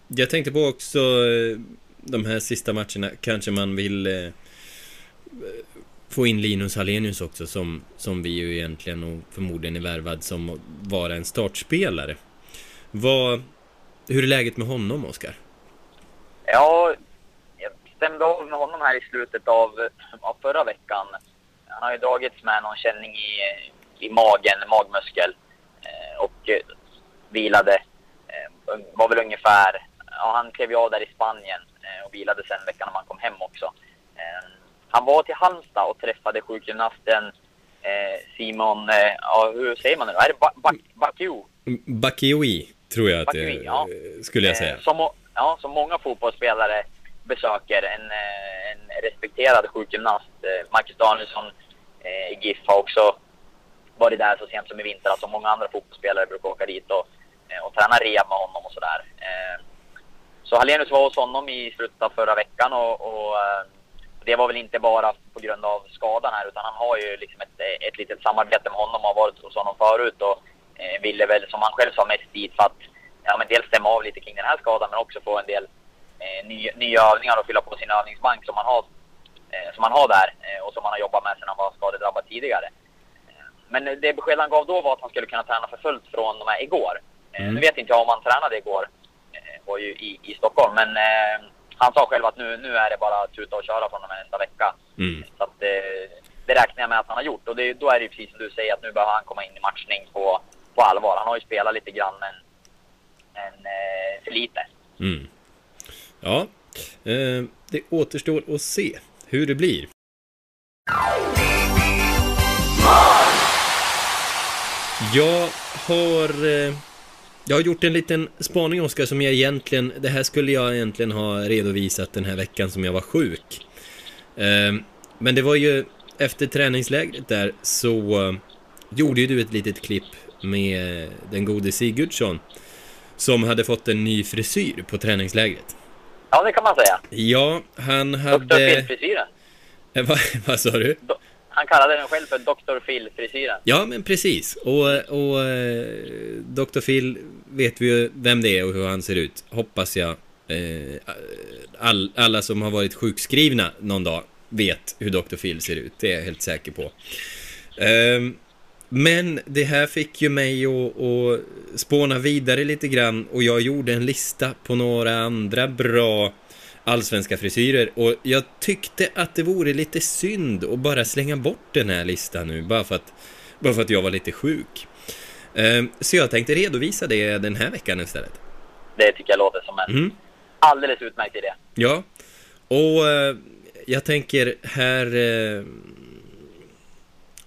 jag tänkte på också eh, de här sista matcherna, kanske man vill eh, få in Linus Hallenius också som, som vi ju egentligen och förmodligen är värvad som att vara en startspelare. Vad, hur är läget med honom, Oskar? Ja, jag stämde av med honom här i slutet av, av förra veckan. Han har ju dragits med någon känning i, i magen, magmuskel. Eh, och eh, vilade. Eh, var väl ungefär... Ja, han klev ju av där i Spanien och vilade sen veckan när man kom hem också. Han var till Halmstad och träffade sjukgymnasten Simon... Ja, hur säger man nu? Är det ba ba tror jag att det Bakioi, ja. skulle jag säga. Som, ja, som många fotbollsspelare besöker. En, eh, en respekterad sjukgymnast. Eh, Marcus Danielsson eh, i GIF har också varit där så sent som i vintras. Alltså och många andra fotbollsspelare brukar åka dit och, eh, och träna rehab med honom och sådär. Eh, så Hallenius var hos honom i slutet av förra veckan och, och det var väl inte bara på grund av skadan här utan han har ju liksom ett, ett litet samarbete med honom och har varit hos honom förut och eh, ville väl som han själv sa mest dit för att ja, men dels stämma av lite kring den här skadan men också få en del eh, ny, nya övningar och fylla på sin övningsbank som han har, eh, som han har där eh, och som han har jobbat med sedan han var skadedrabbad tidigare. Eh, Men det besked han gav då var att han skulle kunna träna för fullt från och med igår. Eh, Mm. Nu vet inte jag om han tränade igår, eh, var ju i, i Stockholm, men han sa själv att nu, nu är det bara att tuta och köra från och med nästa vecka. Mm. Så att, det räknar jag med att han har gjort. Och det, då är det ju precis som du säger att nu behöver han komma in i matchning på, på allvar. Han har ju spelat lite grann men, men för lite. Mm. Ja, eh, det återstår att se hur det blir. Jag har, eh, jag har gjort en liten spaning, Oskar, som jag egentligen... Det här skulle jag egentligen ha redovisat den här veckan som jag var sjuk. Eh, men det var ju efter träningslägret där så eh, gjorde ju du ett litet klipp med den gode Sigurdsson som hade fått en ny frisyr på träningslägret. Ja, det kan man säga. Ja, han Dr. hade... Phil-frisyren. Eh, vad, vad sa du? Do- Han kallade den själv för Dr. Phil-frisyren. Ja, men precis. Och, och eh, Dr. Phil vet vi ju vem det är och hur han ser ut. Hoppas jag. Eh, all, alla som har varit sjukskrivna någon dag vet hur Dr. Phil ser ut. Det är jag helt säker på. Men det här fick ju mig att, att spåna vidare lite grann och jag gjorde en lista på några andra bra allsvenska frisyrer och jag tyckte att det vore lite synd att bara slänga bort den här listan nu bara för att, bara för att jag var lite sjuk. Ehm, Så jag tänkte redovisa det den här veckan istället. Det tycker jag låter som en Mm. alldeles utmärkt idé. Ja, och eh, jag tänker här... Eh,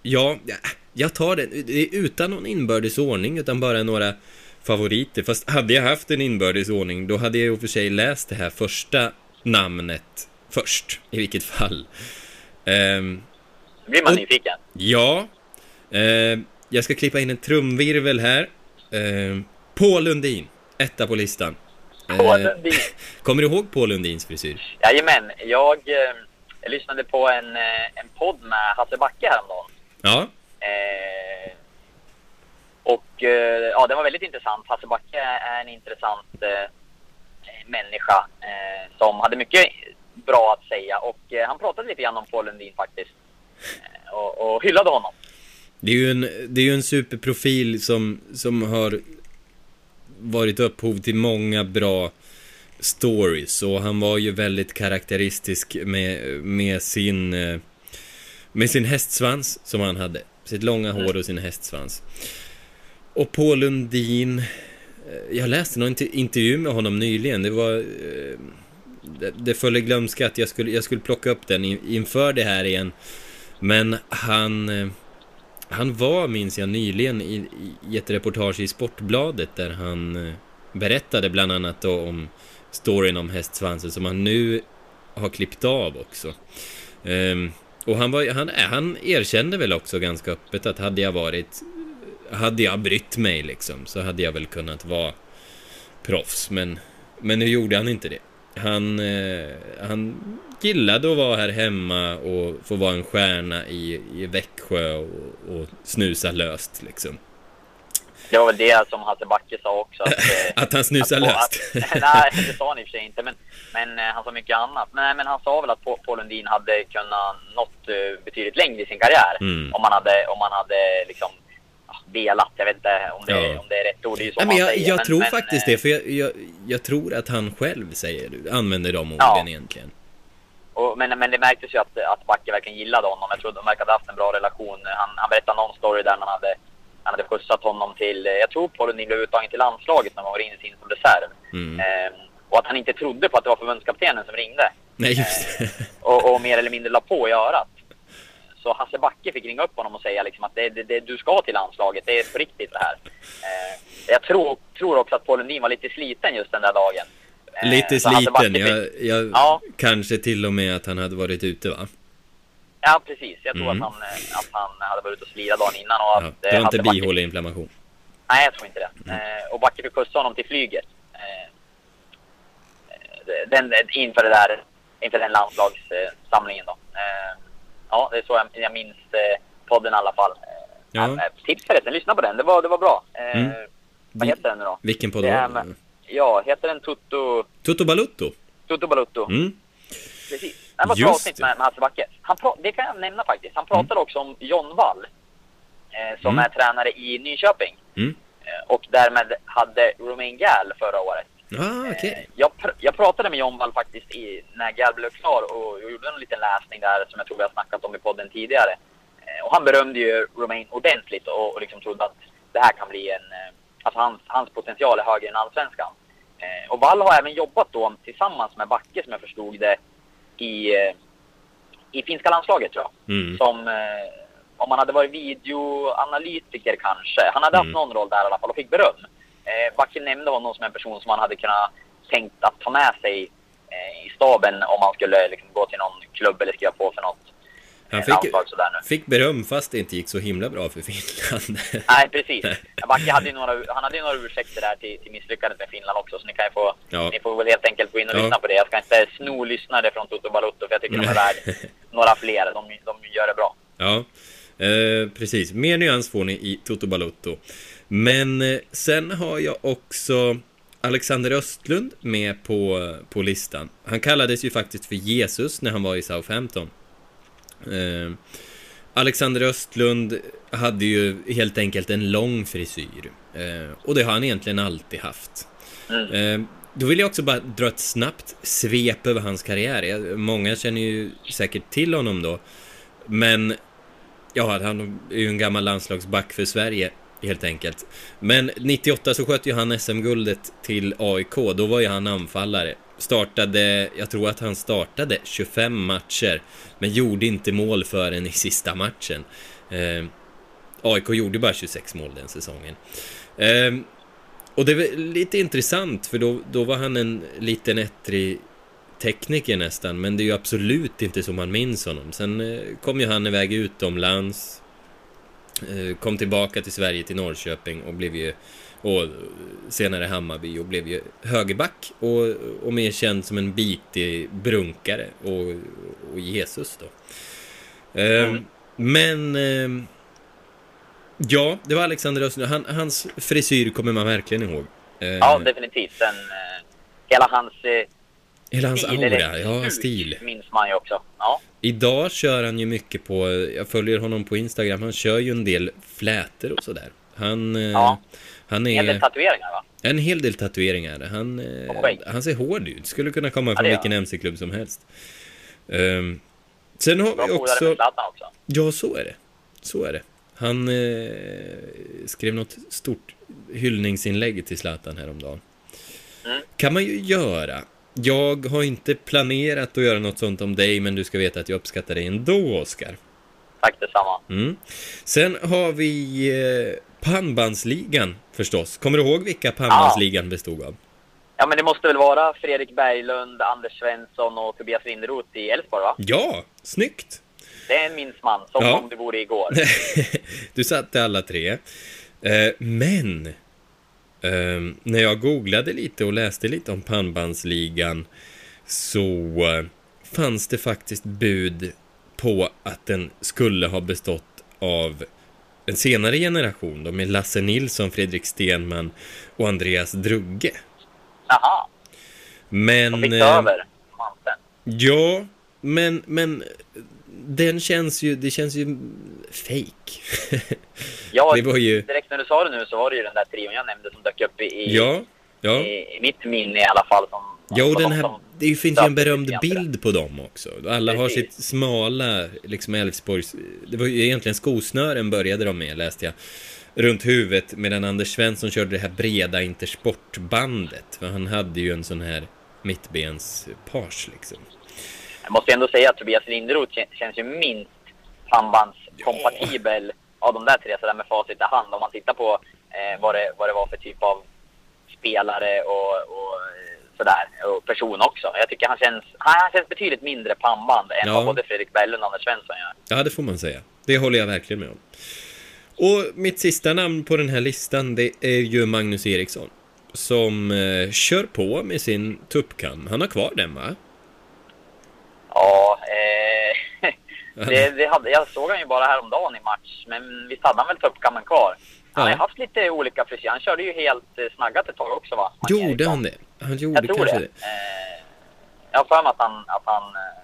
ja, jag tar den det är utan någon inbördes ordning utan bara några favoriter. Fast hade jag haft en inbördes ordning då hade jag och för sig läst det här första namnet först, i vilket fall. Nu blir man nyfiken. ja, eh, jag ska klippa in en trumvirvel här. Eh, Paul Lundin, etta på listan. Eh, På Lundin. Kommer du ihåg Paul Lundins frisyr? Jajamän, jag, eh, jag lyssnade på en, eh, en podd med Hasse Backe häromdagen. Ja, Eh, Eh, och eh, ja, det var väldigt intressant. Hasse Backe är en intressant eh, människa eh, som hade mycket bra att säga. Och eh, han pratade lite grann om Paul Lundin faktiskt. Eh, och, och hyllade honom. det är ju en, det är ju en superprofil som, som har varit upphov till många bra stories och han var ju väldigt karaktäristisk med, med sin eh, med sin hästsvans som han hade. Sitt långa hår och sin hästsvans. Och Paul Lundin eh, jag läste någon intervju med honom nyligen. Det var eh, det, det föll i glömska att jag skulle, jag skulle plocka upp den inför det här igen. Men han eh, han var, minns jag, nyligen i, i ett reportage i Sportbladet där han berättade bland annat då om storyn om hästsvansen som han nu har klippt av också. Um, och han, var, han, han erkände väl också ganska öppet att hade jag varit hade jag brytt mig liksom så hade jag väl kunnat vara proffs men, men nu gjorde han inte det. Han, eh, han gillade att vara här hemma och få vara en stjärna i, i Växjö och, och snusa löst liksom. Det var väl det som Hasse Backe sa också. Att, eh, Att han snusar att- löst. Att, nej, det sa han i och för sig inte. Men, men eh, han sa mycket annat. Nej, men han sa väl att Pa- Paul Lundin hade kunnat nått eh, betydligt längre i sin karriär. Mm. Om man hade, om man hade liksom, ja, velat. Jag vet inte om det, Ja. om det är rätt ord. Det är så Nej, men jag, säger. jag men, tror men, faktiskt det, för jag, jag, jag tror att han själv säger, använder de orden Ja. egentligen. Och, men, men det märktes ju att, att Backe verkligen gillade honom. Jag tror de verkade ha haft en bra relation. Han, han berättade någon story där han hade, han hade skjutsat honom till, eh, jag tror Poloni blev uttagen till landslaget när han var inne in som reserv. Mm. Ehm, och att han inte trodde på att det var förbundskaptenen som ringde. Nej, just det. Och, och mer eller mindre la på i örat. Så Hasse Backe fick ringa upp honom och säga liksom att det, det, det, du ska till landslaget, det är på riktigt det här. Eh, jag tror, tror också att Paul Lundin var lite sliten just den där dagen. Eh, Lite sliten. Jag, jag, Ja. Kanske till och med att han hade varit ute, va? Ja, precis. Jag tror Mm. att, han, eh, att han hade varit ute och slira dagen innan. Och att, Ja, eh, det var inte bihåleinflammation. Nej, jag tror inte det. Eh, och Backe fick skjutsa honom till flyget. Eh, den, inför, det där, inför den landslagssamlingen då. Eh, ja, det är så jag, jag minns podden i alla fall. Ja. tips förresten, lyssna på den. Det var, det var bra. Mm. Vad heter den nu då? Vilken podd? Ja, heter den Tutto, Toto Balutto? Tutto Balutto? Mm. Precis. Det var ett bra avsnitt med, med Hasse Backe. Han pra- det kan jag nämna faktiskt. Han pratade också om John Wall. Eh, som Mm. är tränare i Nyköping. Mm. Eh, och därmed hade Romain Gall förra året. Ah, okej. Eh, Jag, pr- jag pratade med John Wall faktiskt i, när Gall blev klar och, och gjorde en liten läsning där som jag tror vi har snackat om i podden tidigare. Eh, och han berömde ju Romain ordentligt och, och liksom trodde att det här kan bli en... Alltså hans, hans potential är högre än allsvenskan. Och Wall har även jobbat då tillsammans med Backe som jag förstod det i, i finska landslaget tror jag. Mm. Som, eh, om han hade varit videoanalytiker kanske. Han hade haft Mm. någon roll där i alla fall och fick beröm. Eh, Backe nämnde honom som en person som han hade kunnat tänkt att ta med sig eh, i staben om han skulle liksom, gå till någon klubb eller skriva på för något Han eh, fick, fick beröm fast det inte gick så himla bra för Finland. Nej, precis. Backe hade ju några, han hade ju några ursäkter där till, till misslyckandet med Finland också, så ni kan ju få, Ja. ni får väl helt enkelt gå in och Ja. lyssna på det. Jag ska inte sno lyssnare från Toto Balotto, för jag tycker de är värd några fler. De, de gör det bra. Ja, eh, precis. Mer nyans får ni i Toto Balotto. Men eh, sen har jag också Alexander Östlund med på, på listan. Han kallades ju faktiskt för Jesus när han var i Southampton. Eh, Alexander Östlund hade ju helt enkelt en lång frisyr. Eh, och det har han egentligen alltid haft. Eh, då vill jag också bara dra ett snabbt svep över hans karriär. Många känner ju säkert till honom då. Men ja, han är ju en gammal landslagsback för Sverige helt enkelt. Men 98 så sköt ju han SM-guldet till AIK. Då var ju han anfallare. Startade, jag tror att han startade 25 matcher, men gjorde inte mål förrän i sista matchen. Eh, AIK gjorde bara 26 mål den säsongen. Eh, och det är lite intressant, för då, då var han en liten ettrig tekniker nästan, men det är ju absolut inte som man minns honom. Sen eh, kom ju han iväg utomlands, eh, kom tillbaka till Sverige, till Norrköping och blev ju, och senare Hammarby och blev ju högerback och, och mer känd som en bitig brunkare och, och Jesus då. Eh, Mm. Men eh, Ja, det var Alexander Östlund. Han, hans frisyr kommer man verkligen ihåg. Eh, Ja, definitivt. Sen, eh, hela hans eh, hela hans stil, aura, ja, stil. minns man ju också. Ja, Idag kör han ju mycket på, jag följer honom på Instagram, han kör ju en del flätor och sådär. Han, eh, Ja. Han en del är tatueringar va? en hel del tatueringar. Han, eh, han ser hård ut, skulle kunna komma från vilken. MC-klubb som helst. Ehm, sen har Bra vi också... med också. Ja, så är det. Så är det. Han eh, skrev något stort hyllningsinlägg till Zlatan häromdagen. Mm. kan man ju göra. Jag har inte planerat att göra något sånt om dig, men du ska veta att jag uppskattar dig ändå, Oskar. Tack detsamma. Mm. Sen har vi eh, pannbandsligan, förstås. Kommer du ihåg vilka pannbandsligan bestod av? Ja, men det måste väl vara Fredrik Berglund, Anders Svensson och Tobias Linderoth i Elfsborg va? Ja, snyggt! Det minns man, som Ja. om det vore igår. du satte alla tre. Eh, men eh, när jag googlade lite och läste lite om pannbandsligan så eh, fanns det faktiskt bud på att den skulle ha bestått av en senare generation då med Lasse Nilsson, Fredrik Stenman och Andreas Drugge. Jaha, Men... de fick eh, över manteln. Ja, men, men den känns ju, det känns ju fake. Ja, det var ju- direkt när du sa det nu så var det ju den där trion jag nämnde som dök upp i, Ja, ja. i, i mitt minne i alla fall. Som, Jo, den de här, som det finns ju en berömd bild på dem också. Alla har sitt smala, liksom Älvsborgs... Det var ju egentligen skosnören började de med, läste jag. Runt huvudet, medan Anders Svensson körde det här breda Intersportbandet. För han hade ju en sån här mittbenspage liksom. Jag måste ändå säga att Tobias Linderoth kän- känns ju minst pannbandskompatibel av de där tre sådär med facit i hand. Om man tittar på eh, vad, det, vad det var för typ av spelare och, och eh, sådär. Och person också. Jag tycker han känns, han, han känns betydligt mindre pannband än Ja. vad både Fredrik Berglund och Anders Svensson gör. Ja, det får man säga. Det håller jag verkligen med om. Och mitt sista namn på den här listan, det är ju Magnus Eriksson. Som eh, kör på med sin tuppkam. Han har kvar den, va? Ja, eh, det, det hade, jag såg han ju bara häromdagen i match. Men visst hade han väl tuppkammen kvar. Han Ja. har ju haft lite olika frisyr. Han körde ju helt eh, snaggat ett tag också va? Magnus Gjorde Eriksson. han det? Han gjorde Jag tror kanske det. det. Eh, jag har för mig att han, att han, eh,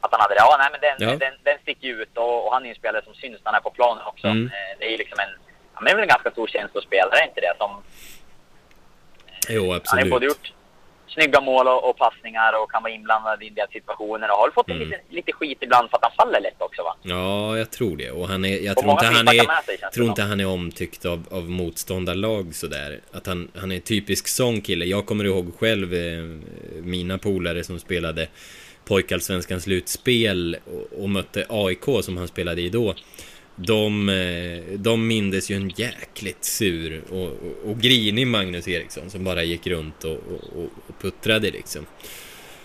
att han hade det. Ja, nej, men den, Ja. den, den sticker ju ut och, och han är ju en spelare som syns när han är på planen också. Mm. Det är ju liksom en, han är väl en ganska stor känslospelare, inte det? Som, Jo, han har absolut. ju både gjort snygga mål och, och passningar och kan vara inblandad i en del situationer och har fått Mm. lite, lite skit ibland för att han faller lätt också va? Ja, jag tror det. Och han är, jag Och tror inte han är, sig, tror inte han är omtyckt av, av motståndarlag sådär. Att han, han är en typisk sån kille. Jag kommer ihåg själv eh, mina polare som spelade pojkallsvenskans slutspel och, och mötte AIK som han spelade i då. De, eh, de mindes ju en jäkligt sur och, och, och grinig Magnus Eriksson som bara gick runt och, och, och puttrade liksom.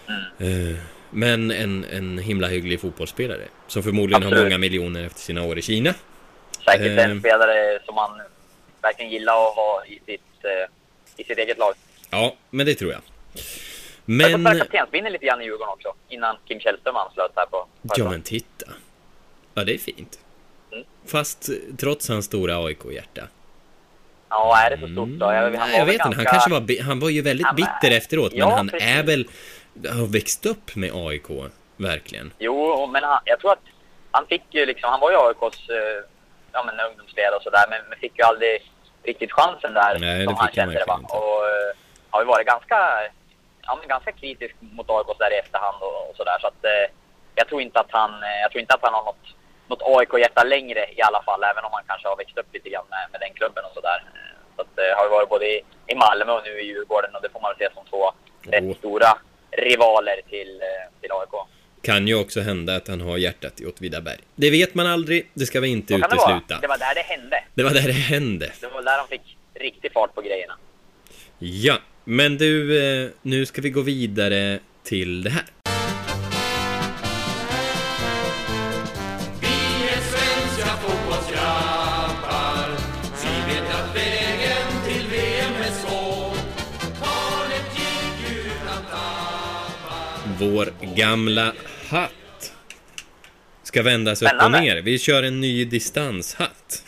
Mm. Eh, Men en, en himla hygglig fotbollsspelare som förmodligen har Absolut. många miljoner efter sina år i Kina. Säkert Eh. en spelare som man verkligen gillar att ha i sitt, eh, i sitt eget lag. Ja, men det tror jag. Men... Jag får kaptensbindeln lite grann i Djurgården också, innan Kim Källström anslöt här på... på Ja, men titta. Ja, det är fint. Mm. Fast eh, trots hans stora AIK-hjärta. Ja, är det så stort då? Jag, han Nej, jag vet inte. Han ganska- kanske var... Han var ju väldigt men- bitter efteråt, men Ja, han precis. är väl... Har växt upp med AIK, verkligen. Jo, men han, jag tror att han fick ju liksom... Han var ju AIKs eh, ja, men ungdomsledare och sådär, men, men fick ju aldrig riktigt chansen där Nej, som han han kände det. Va? Och eh, har ju varit ganska, ja, men ganska kritisk mot AIK där i efterhand och, och sådär. Så att eh, jag tror inte att han, jag tror inte att han har något, något AIK-hjärta längre i alla fall, även om han kanske har växt upp lite grann med, med den klubben och sådär. Eh, Så att det har ju varit både i, i Malmö och nu i Djurgården och det får man väl se som två rätt Jo. stora rivaler till, eh, till AIK. Kan ju också hända att han har hjärtat i Åtvidaberg. Det vet man aldrig, det ska vi inte Så kan det vara. utesluta. Det var där det hände. Det var där det hände. Det var där de fick riktig fart på grejerna. Ja, men du, eh, nu ska vi gå vidare till det här. Vår gamla hatt ska vändas upp och ner. Vi kör en ny distanshatt.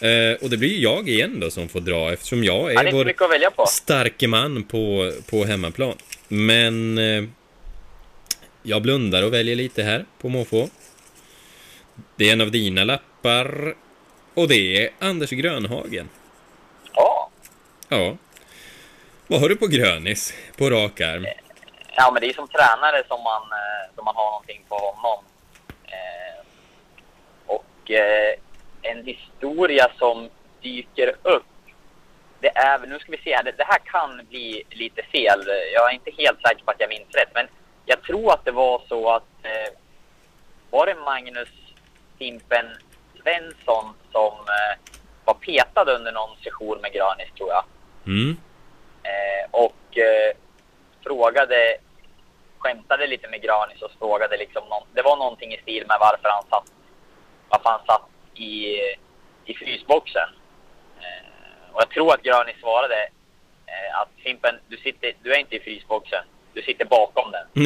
Eh, och det blir jag igen då som får dra eftersom jag är är vår starke man på, på hemmaplan. Men eh, jag blundar och väljer lite här på måfå. Det är en av dina lappar och det är Anders Grönhagen. Ja. Ja. Vad har du på Grönis på rak arm? Ja, men det är som tränare som man, eh, som man har någonting på honom. Eh, och eh, en historia som dyker upp. Det är, nu ska vi se här, det, det här kan bli lite fel. Jag är inte helt säker på att jag minns rätt, men jag tror att det var så att eh, var det Magnus Fimpen Svensson som eh, var petad under någon session med Granis, tror jag. Mm. Eh, och frågade, skämtade lite med Granis och frågade liksom, någon, det var någonting i stil med varför han satt, varför han satt i, i frysboxen. Eh, och jag tror att Granis svarade eh, att Fimpen, du, sitter, du är inte i frysboxen, du sitter bakom den.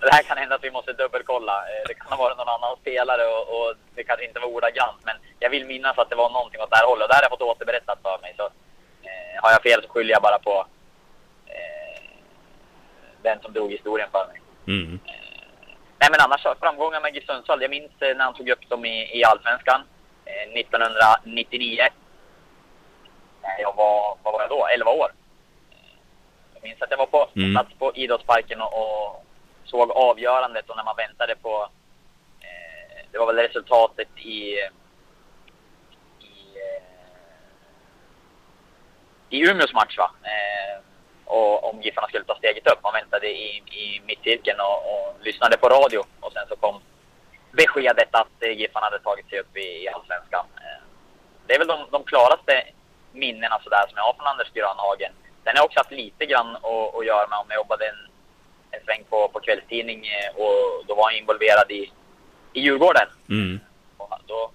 Det här kan hända att vi måste dubbelkolla. Eh, Det kan ha varit någon annan spelare och, och det kanske inte var ordagrant. Men jag vill minnas att det var någonting åt det här hållet. Och det här har jag fått återberättat för mig. Så eh, har jag fel så skyller jag bara på eh, den som drog historien för mig. Mm. Nej men annars så, framgångar med GIF Sundsvall. Jag minns eh, när han tog upp dem i, i Allsvenskan. Eh, 1999. Nej, jag var, vad var jag då? 11 år. Jag minns att jag var på Mm. plats på idrottsparken och, och såg avgörandet och när man väntade på... Eh, det var väl resultatet i... i eh, i Umeås match va? Eh, och om Giffarna skulle ta steget upp. Man väntade i, i mittcirkeln och, och lyssnade på radio och sen så kom beskedet att eh, Giffarna hade tagit sig upp i, i Allsvenskan. Eh, det är väl de, de klaraste minnena sådär som jag har från Anders Grönhagen. Sen har jag också haft lite grann att, att göra med om jag jobbade en, en sväng på, på kvällstidning eh, och då var jag involverad i, i Djurgården. Mm. Och då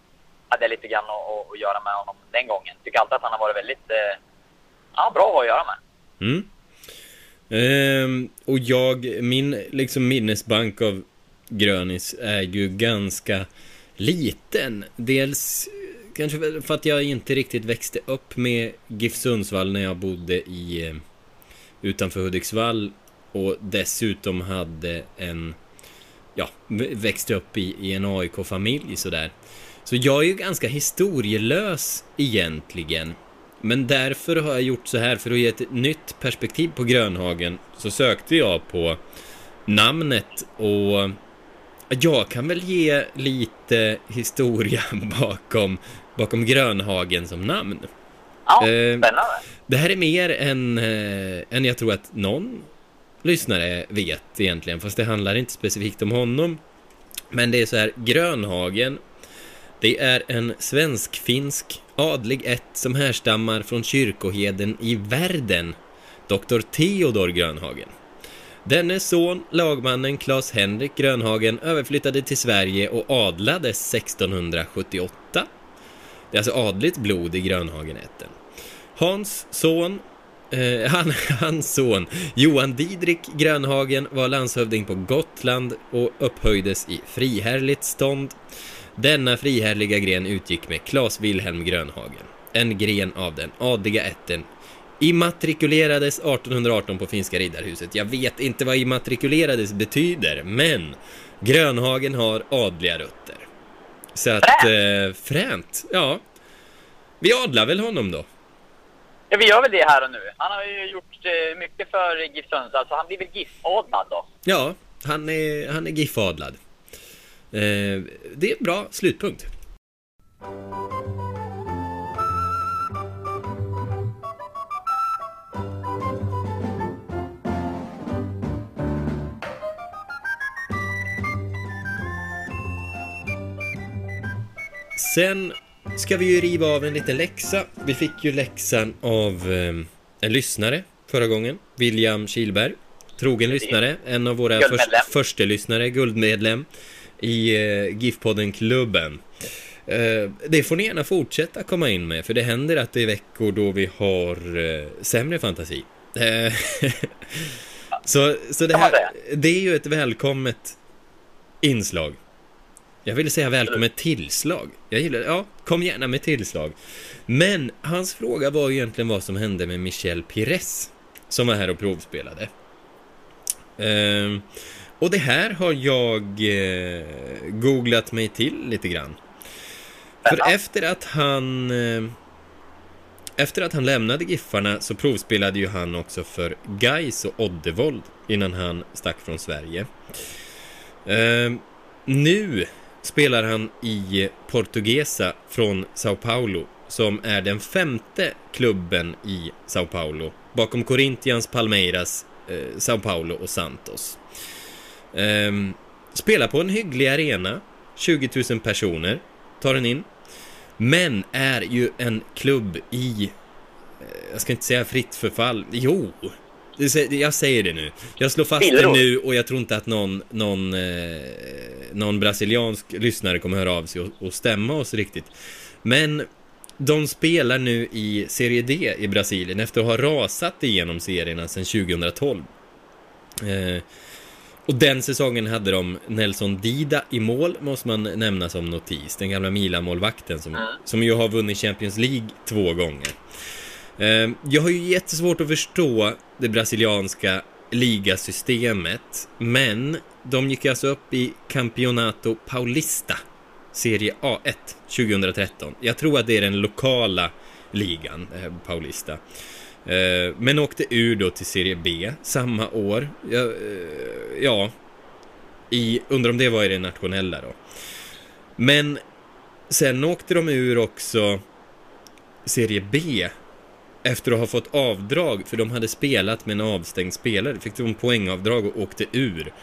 hade jag lite grann att, att, göra med honom den gången. Tycker alltid att han har varit väldigt ja, bra att göra med. Mm. Ehm, och jag, min liksom minnesbank av Grönis är ju ganska liten. Dels kanske för att jag inte riktigt växte upp med GIF Sundsvall när jag bodde i eh, utanför Hudiksvall och dessutom hade en ja, växte upp i, i en AIK-familj sådär. Så jag är ju ganska historielös egentligen. Men därför har jag gjort så här, för att ge ett nytt perspektiv på Grönhagen, så sökte jag på namnet och jag kan väl ge lite historia bakom, bakom Grönhagen som namn. Ja, Eh, spännande. Det här är mer än, eh, än jag tror att någon lyssnare vet egentligen, fast det handlar inte specifikt om honom. Men det är så här, Grönhagen, det är en svensk-finsk adlig ett som härstammar från kyrkoheden i Värden, doktor Theodor Grönhagen. Denne son, lagmannen Claes Henrik Grönhagen, överflyttade till Sverige och adlades 1678. Det är alltså adligt blod i Grönhagenätten. Hans son, eh, han, hans son Johan Didrik Grönhagen var landshövding på Gotland och upphöjdes i friherrligt stånd. Denna frihärliga gren utgick med Claes Wilhelm Grönhagen, en gren av den adliga ätten Immatrikulerades 1818 på Finska riddarhuset. Jag vet inte vad immatrikulerades betyder, men Grönhagen har adliga rötter. Så att, eh, fränt. Ja. Vi adlar väl honom då? Ja, vi gör väl det här och nu. Han har ju gjort eh, mycket för GIF Sundsvall, så han blir väl GIF-adlad då. Ja, han är, han är GIF-adlad. Eh, det är en bra slutpunkt. Sen ska vi ju riva av en liten läxa. Vi fick ju läxan av eh, en lyssnare förra gången, William Kilberg. Trogen lyssnare, en av våra först, första lyssnare, guldmedlem i eh, GIF-podden-klubben. Eh, det får ni gärna fortsätta komma in med, för det händer att det är veckor då vi har eh, sämre fantasi. Eh, så så det, här, det är ju ett välkommet inslag. Jag ville säga välkommet tillslag. Jag gillar Ja, kom gärna med tillslag. Men hans fråga var ju egentligen vad som hände med Michel Pires som var här och provspelade. Ehm, och det här har jag eh, googlat mig till lite grann. För Spännande. efter att han eh, efter att han lämnade Giffarna så provspelade ju han också för Gais och Oddevold innan han stack från Sverige. Ehm, nu spelar han i Portuguesa från Sao Paulo som är den femte klubben i Sao Paulo bakom Corinthians, Palmeiras, eh, Sao Paulo och Santos. Ehm, spelar på en hygglig arena, 20 000 personer tar den in. Men är ju en klubb i, eh, jag ska inte säga fritt förfall, jo, jag säger det nu. Jag slår fast det nu och jag tror inte att någon, någon, eh, någon brasiliansk lyssnare kommer höra av sig och, och stämma oss riktigt. Men de spelar nu i Serie D i Brasilien efter att ha rasat igenom serierna sedan 2012. Eh, och den säsongen hade de Nelson Dida i mål, måste man nämna som notis. Den gamla Milan-målvakten som, som ju har vunnit Champions League två gånger. Eh, jag har ju jättesvårt att förstå det brasilianska ligasystemet, men de gick alltså upp i Campeonato Paulista Serie A1 2013. Jag tror att det är den lokala ligan, eh, Paulista. Eh, men åkte ur då till Serie B samma år. Ja, eh, ja i, undrar om det var i det nationella då. Men sen åkte de ur också Serie B efter att ha fått avdrag, för de hade spelat med en avstängd spelare, fick de poängavdrag och åkte ur.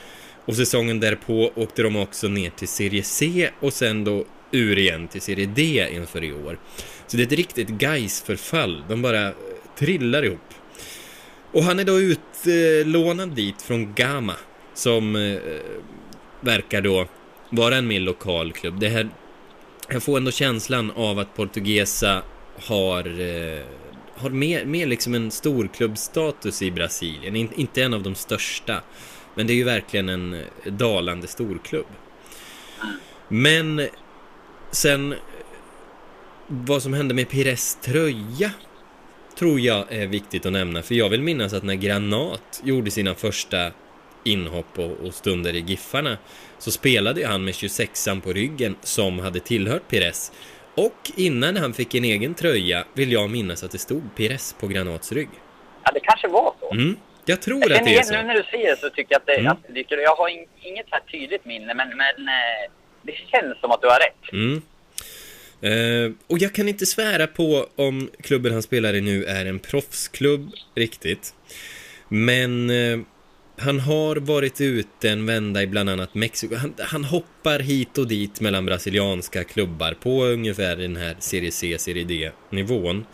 Och säsongen därpå åkte de också ner till Serie C och sen då ur igen till Serie D inför i år. Så det är ett riktigt Gais-förfall. De bara trillar ihop. Och han är då utlånad dit från Gama som eh, verkar då vara en mer lokal klubb. Det här, jag får ändå känslan av att Portuguesa har, eh, har mer, mer liksom en storklubbstatus i Brasilien. In, inte en av de största. Men det är ju verkligen en eh, dalande storklubb. Men sen vad som hände med Pires tröja tror jag är viktigt att nämna. För jag vill minnas att när Granat gjorde sina första inhopp och, och stunder i Giffarna så spelade ju han med 26an på ryggen som hade tillhört Pires. Och innan han fick en egen tröja vill jag minnas att det stod Pires på Granats rygg. Ja, det kanske var så. Mm. Jag tror Jag att det är så. nu när du säger så tycker jag att det, Mm. att det dyker Jag har in, inget så här tydligt minne, men, men eh, det känns som att du har rätt. Mm. Eh, och jag kan inte svära på om klubben han spelar i nu är en proffsklubb riktigt. Men eh, han har varit ute en vända i bland annat Mexiko. Han, han hoppar hit och dit mellan brasilianska klubbar på ungefär den här Serie C, Serie D-nivån.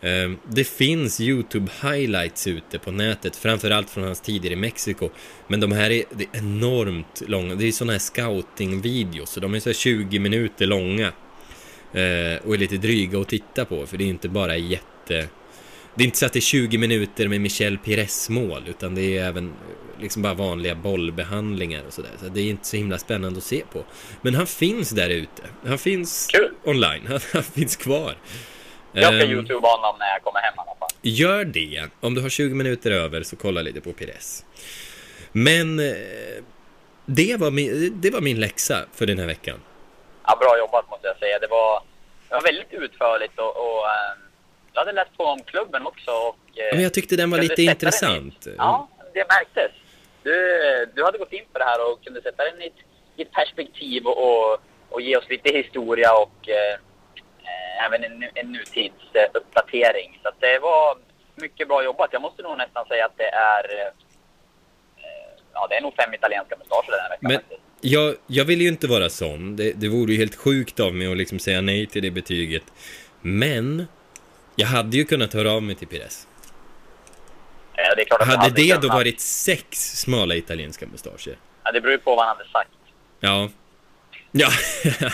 Eh, det finns YouTube highlights ute på nätet, framförallt från hans tider i Mexiko. Men de här är, är enormt långa, det är sådana här scouting-videos, så de är så här 20 minuter långa. Eh, och är lite dryga att titta på, för det är inte bara jätte... Det är inte så att det är 20 minuter med Michel Pires mål, utan det är även eh, liksom bara vanliga bollbehandlingar och sådär. Så det är inte så himla spännande att se på. Men han finns där ute. Han finns Kul. online. Han, han finns kvar. Jag ska Ehm, youtube honom när jag kommer hem i alla fall. Gör det. Om du har 20 minuter över så kolla lite på Pires. Men eh, det var min, det var min läxa för den här veckan. Ja, bra jobbat måste jag säga. Det var, det var väldigt utförligt och, och eh, jag hade läst på om klubben också. Och, eh, Men jag tyckte den var lite i- intressant. Ja, det märktes. Du, du hade gått in på det här och kunde sätta den i ett, i ett perspektiv och, och, och ge oss lite historia och eh, eh, även en, en nutidsuppdatering. Så det var mycket bra jobbat. Jag måste nog nästan säga att det är eh, Ja, det är nog fem italienska mustascher den här veckan Men. Jag, jag vill ju inte vara sån. Det, det vore ju helt sjukt av mig att liksom säga nej till det betyget. Men jag hade ju kunnat höra av mig till Pires. Ja, det klart att jag Hade det då kunnat. varit sex smala italienska mustascher? Ja, det beror ju på vad han hade sagt. Ja. Ja.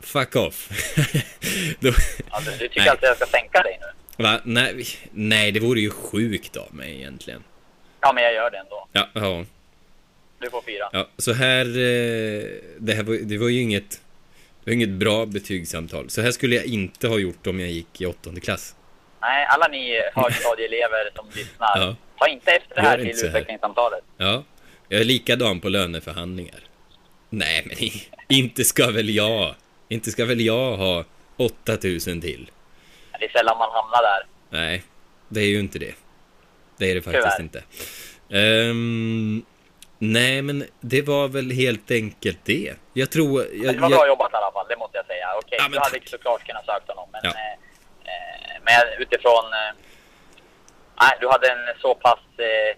Fuck off. då, Ja, du, tycker Nej. alltså att jag ska sänka dig nu? va? Nej, nej, det vore ju sjukt av mig egentligen. Ja, men jag gör det ändå. Ja, ja. Du får fyra. Ja, så här, eh, det här var, det var ju inget, det var inget bra betygssamtal. Så här skulle jag inte ha gjort om jag gick i åttonde klass. Nej, alla ni högstadieelever som lyssnar, Ja. ta inte efter det här till utvecklingssamtalet. Ja, jag är likadan på löneförhandlingar. Nej, men inte ska väl jag, inte ska väl jag ha 8000 till? Det är sällan man hamnar där. Nej, det är ju inte det. Det är det faktiskt Tyvärr. inte. Ehm, nej, men det var väl helt enkelt det. Jag tror... Jag, det var jag, bra jobbat i alla fall, det måste jag säga. Okej, Ja, men du hade tack. såklart kunnat sökt honom, men, Ja. eh, eh, men utifrån... Eh, nej, du hade en så pass eh,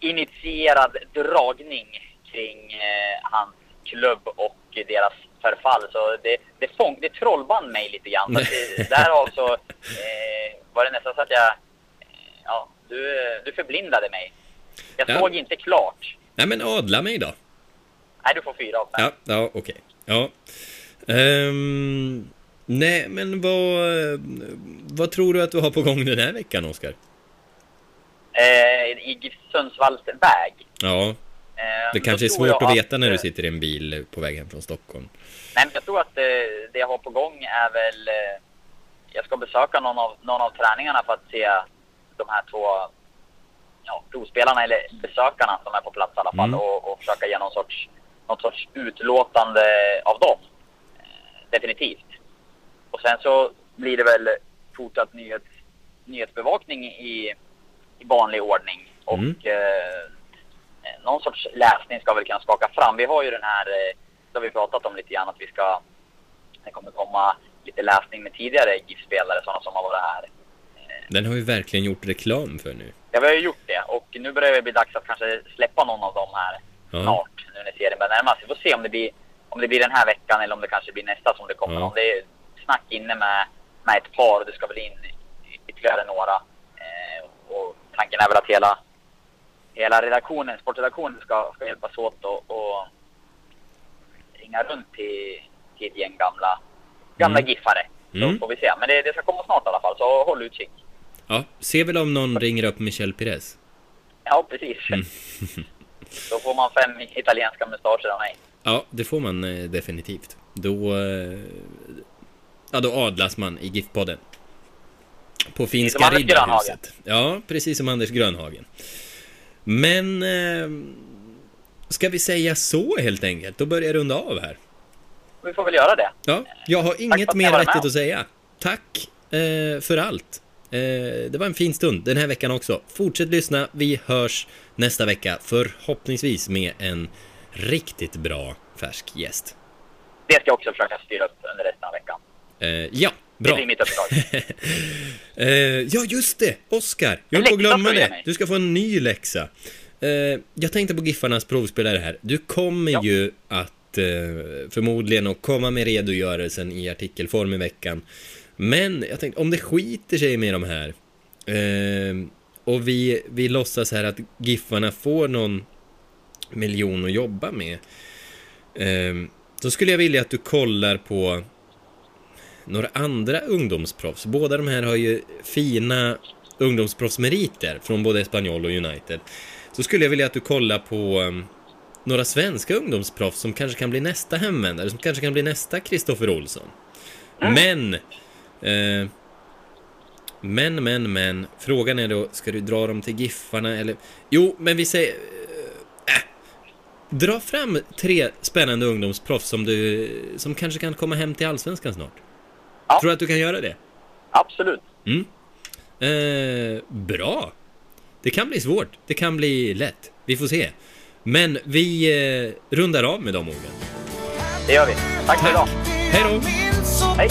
initierad dragning kring eh, hans klubb och deras förfall. Så det, det, fång, det trollband mig lite grann. Det, därav så eh, var det nästan så att jag... Eh, ja, du, du förblindade mig. Jag Ja. såg inte klart. nej, men adla mig då. Nej, du får fyra av fem. Ja, ja okej. Ja. Ehm, nej, men vad, vad tror du att du har på gång den här veckan, Oskar? Eh, I Sundsvalls väg. Ja, Eh, det kanske är svårt att veta när du eh, sitter i en bil på väg hem från Stockholm. Nej, men jag tror att eh, det jag har på gång är väl... Eh, jag ska besöka någon av, någon av träningarna för att se de här två ja, provspelarna eller besökarna som är på plats i alla fall Mm. och, och försöka ge någon sorts, någon något sorts utlåtande av dem. Eh, definitivt. Och sen så blir det väl fortsatt nyhets, nyhetsbevakning i, i vanlig ordning. Och Mm. eh, någon sorts läsning ska väl kunna skaka fram. Vi har ju den här, eh, det har vi pratat om lite grann, att vi ska, det kommer komma lite läsning med tidigare GIF-spelare, sådana som har varit här. Den har vi verkligen gjort reklam för nu. Ja, vi har ju gjort det och nu börjar det bli dags att kanske släppa någon av dem här Ja. snart, nu när serien börjar närma sig. Vi får se om det, blir, om det blir den här veckan eller om det kanske blir nästa som det kommer Ja. någon. Det är snack inne med, med ett par och det ska väl in ytterligare några. Eh, och tanken är väl att hela, hela redaktionen, sportredaktionen ska, ska hjälpas åt och, och ringa runt till, till ett gäng gamla, gamla Mm. giffare. Så Mm. får vi se. Men det, det ska komma snart i alla fall, så håll utkik. Ja, se väl om någon ringer upp Michel Pires. Ja, precis. Mm. Då får man fem italienska mustascher av mig. Ja, det får man eh, definitivt. Då... Eh, ja, då adlas man i GIF-podden. På finska riddarhuset. Ja, precis som Anders Grönhagen. Men... Eh, ska vi säga så helt enkelt? Då börjar jag runda av här. Vi får väl göra det. Ja, jag har inget mer vettigt med. att säga. Tack eh, för allt. Eh, det var en fin stund den här veckan också. Fortsätt lyssna. Vi hörs nästa vecka. Förhoppningsvis med en riktigt bra färsk gäst. Det ska jag också försöka styra upp under resten av veckan. Eh, ja, Det bra. blir mitt uppdrag. Eh, ja, just det! Oskar! Jag höll på att glömma det. Du ska få en ny läxa. Jag tänkte på Giffarnas provspelare här. Du kommer Ja. ju att förmodligen att komma med redogörelsen i artikelform i veckan. Men jag tänkte, om det skiter sig med de här eh, och vi, vi låtsas här att Giffarna får någon miljon att jobba med. Eh, då skulle jag vilja att du kollar på några andra ungdomsproffs. Båda de här har ju fina ungdomsproffsmeriter från både Espanyol och United. Så skulle jag vilja att du kollar på um, några svenska ungdomsproffs som kanske kan bli nästa hemvändare, som kanske kan bli nästa Kristoffer Olsson. Men... Eh, men, men, men. Frågan är då, ska du dra dem till Giffarna eller... Jo, men vi säger... Äh, dra fram tre spännande ungdomsproffs som du... Som kanske kan komma hem till Allsvenskan snart. Ja. Tror du att du kan göra det? Absolut. Mm. Eh, bra. Det kan bli svårt. Det kan bli lätt. Vi får se. Men vi eh, rundar av med de orden. Det gör vi. Tack för idag. Hej då! Hej.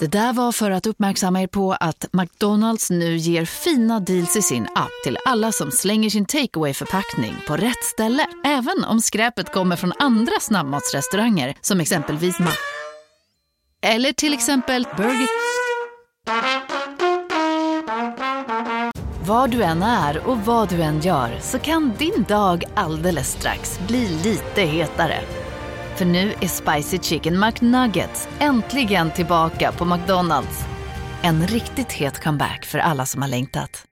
Det där var för att uppmärksamma er på att McDonalds nu ger fina deals i sin app till alla som slänger sin takeaway förpackning på rätt ställe. Även om skräpet kommer från andra snabbmatsrestauranger som exempelvis Ma... Eller till exempel Burger... Var du än är och vad du än gör så kan din dag alldeles strax bli lite hetare. För nu är Spicy Chicken McNuggets äntligen tillbaka på McDonalds. En riktigt het comeback för alla som har längtat.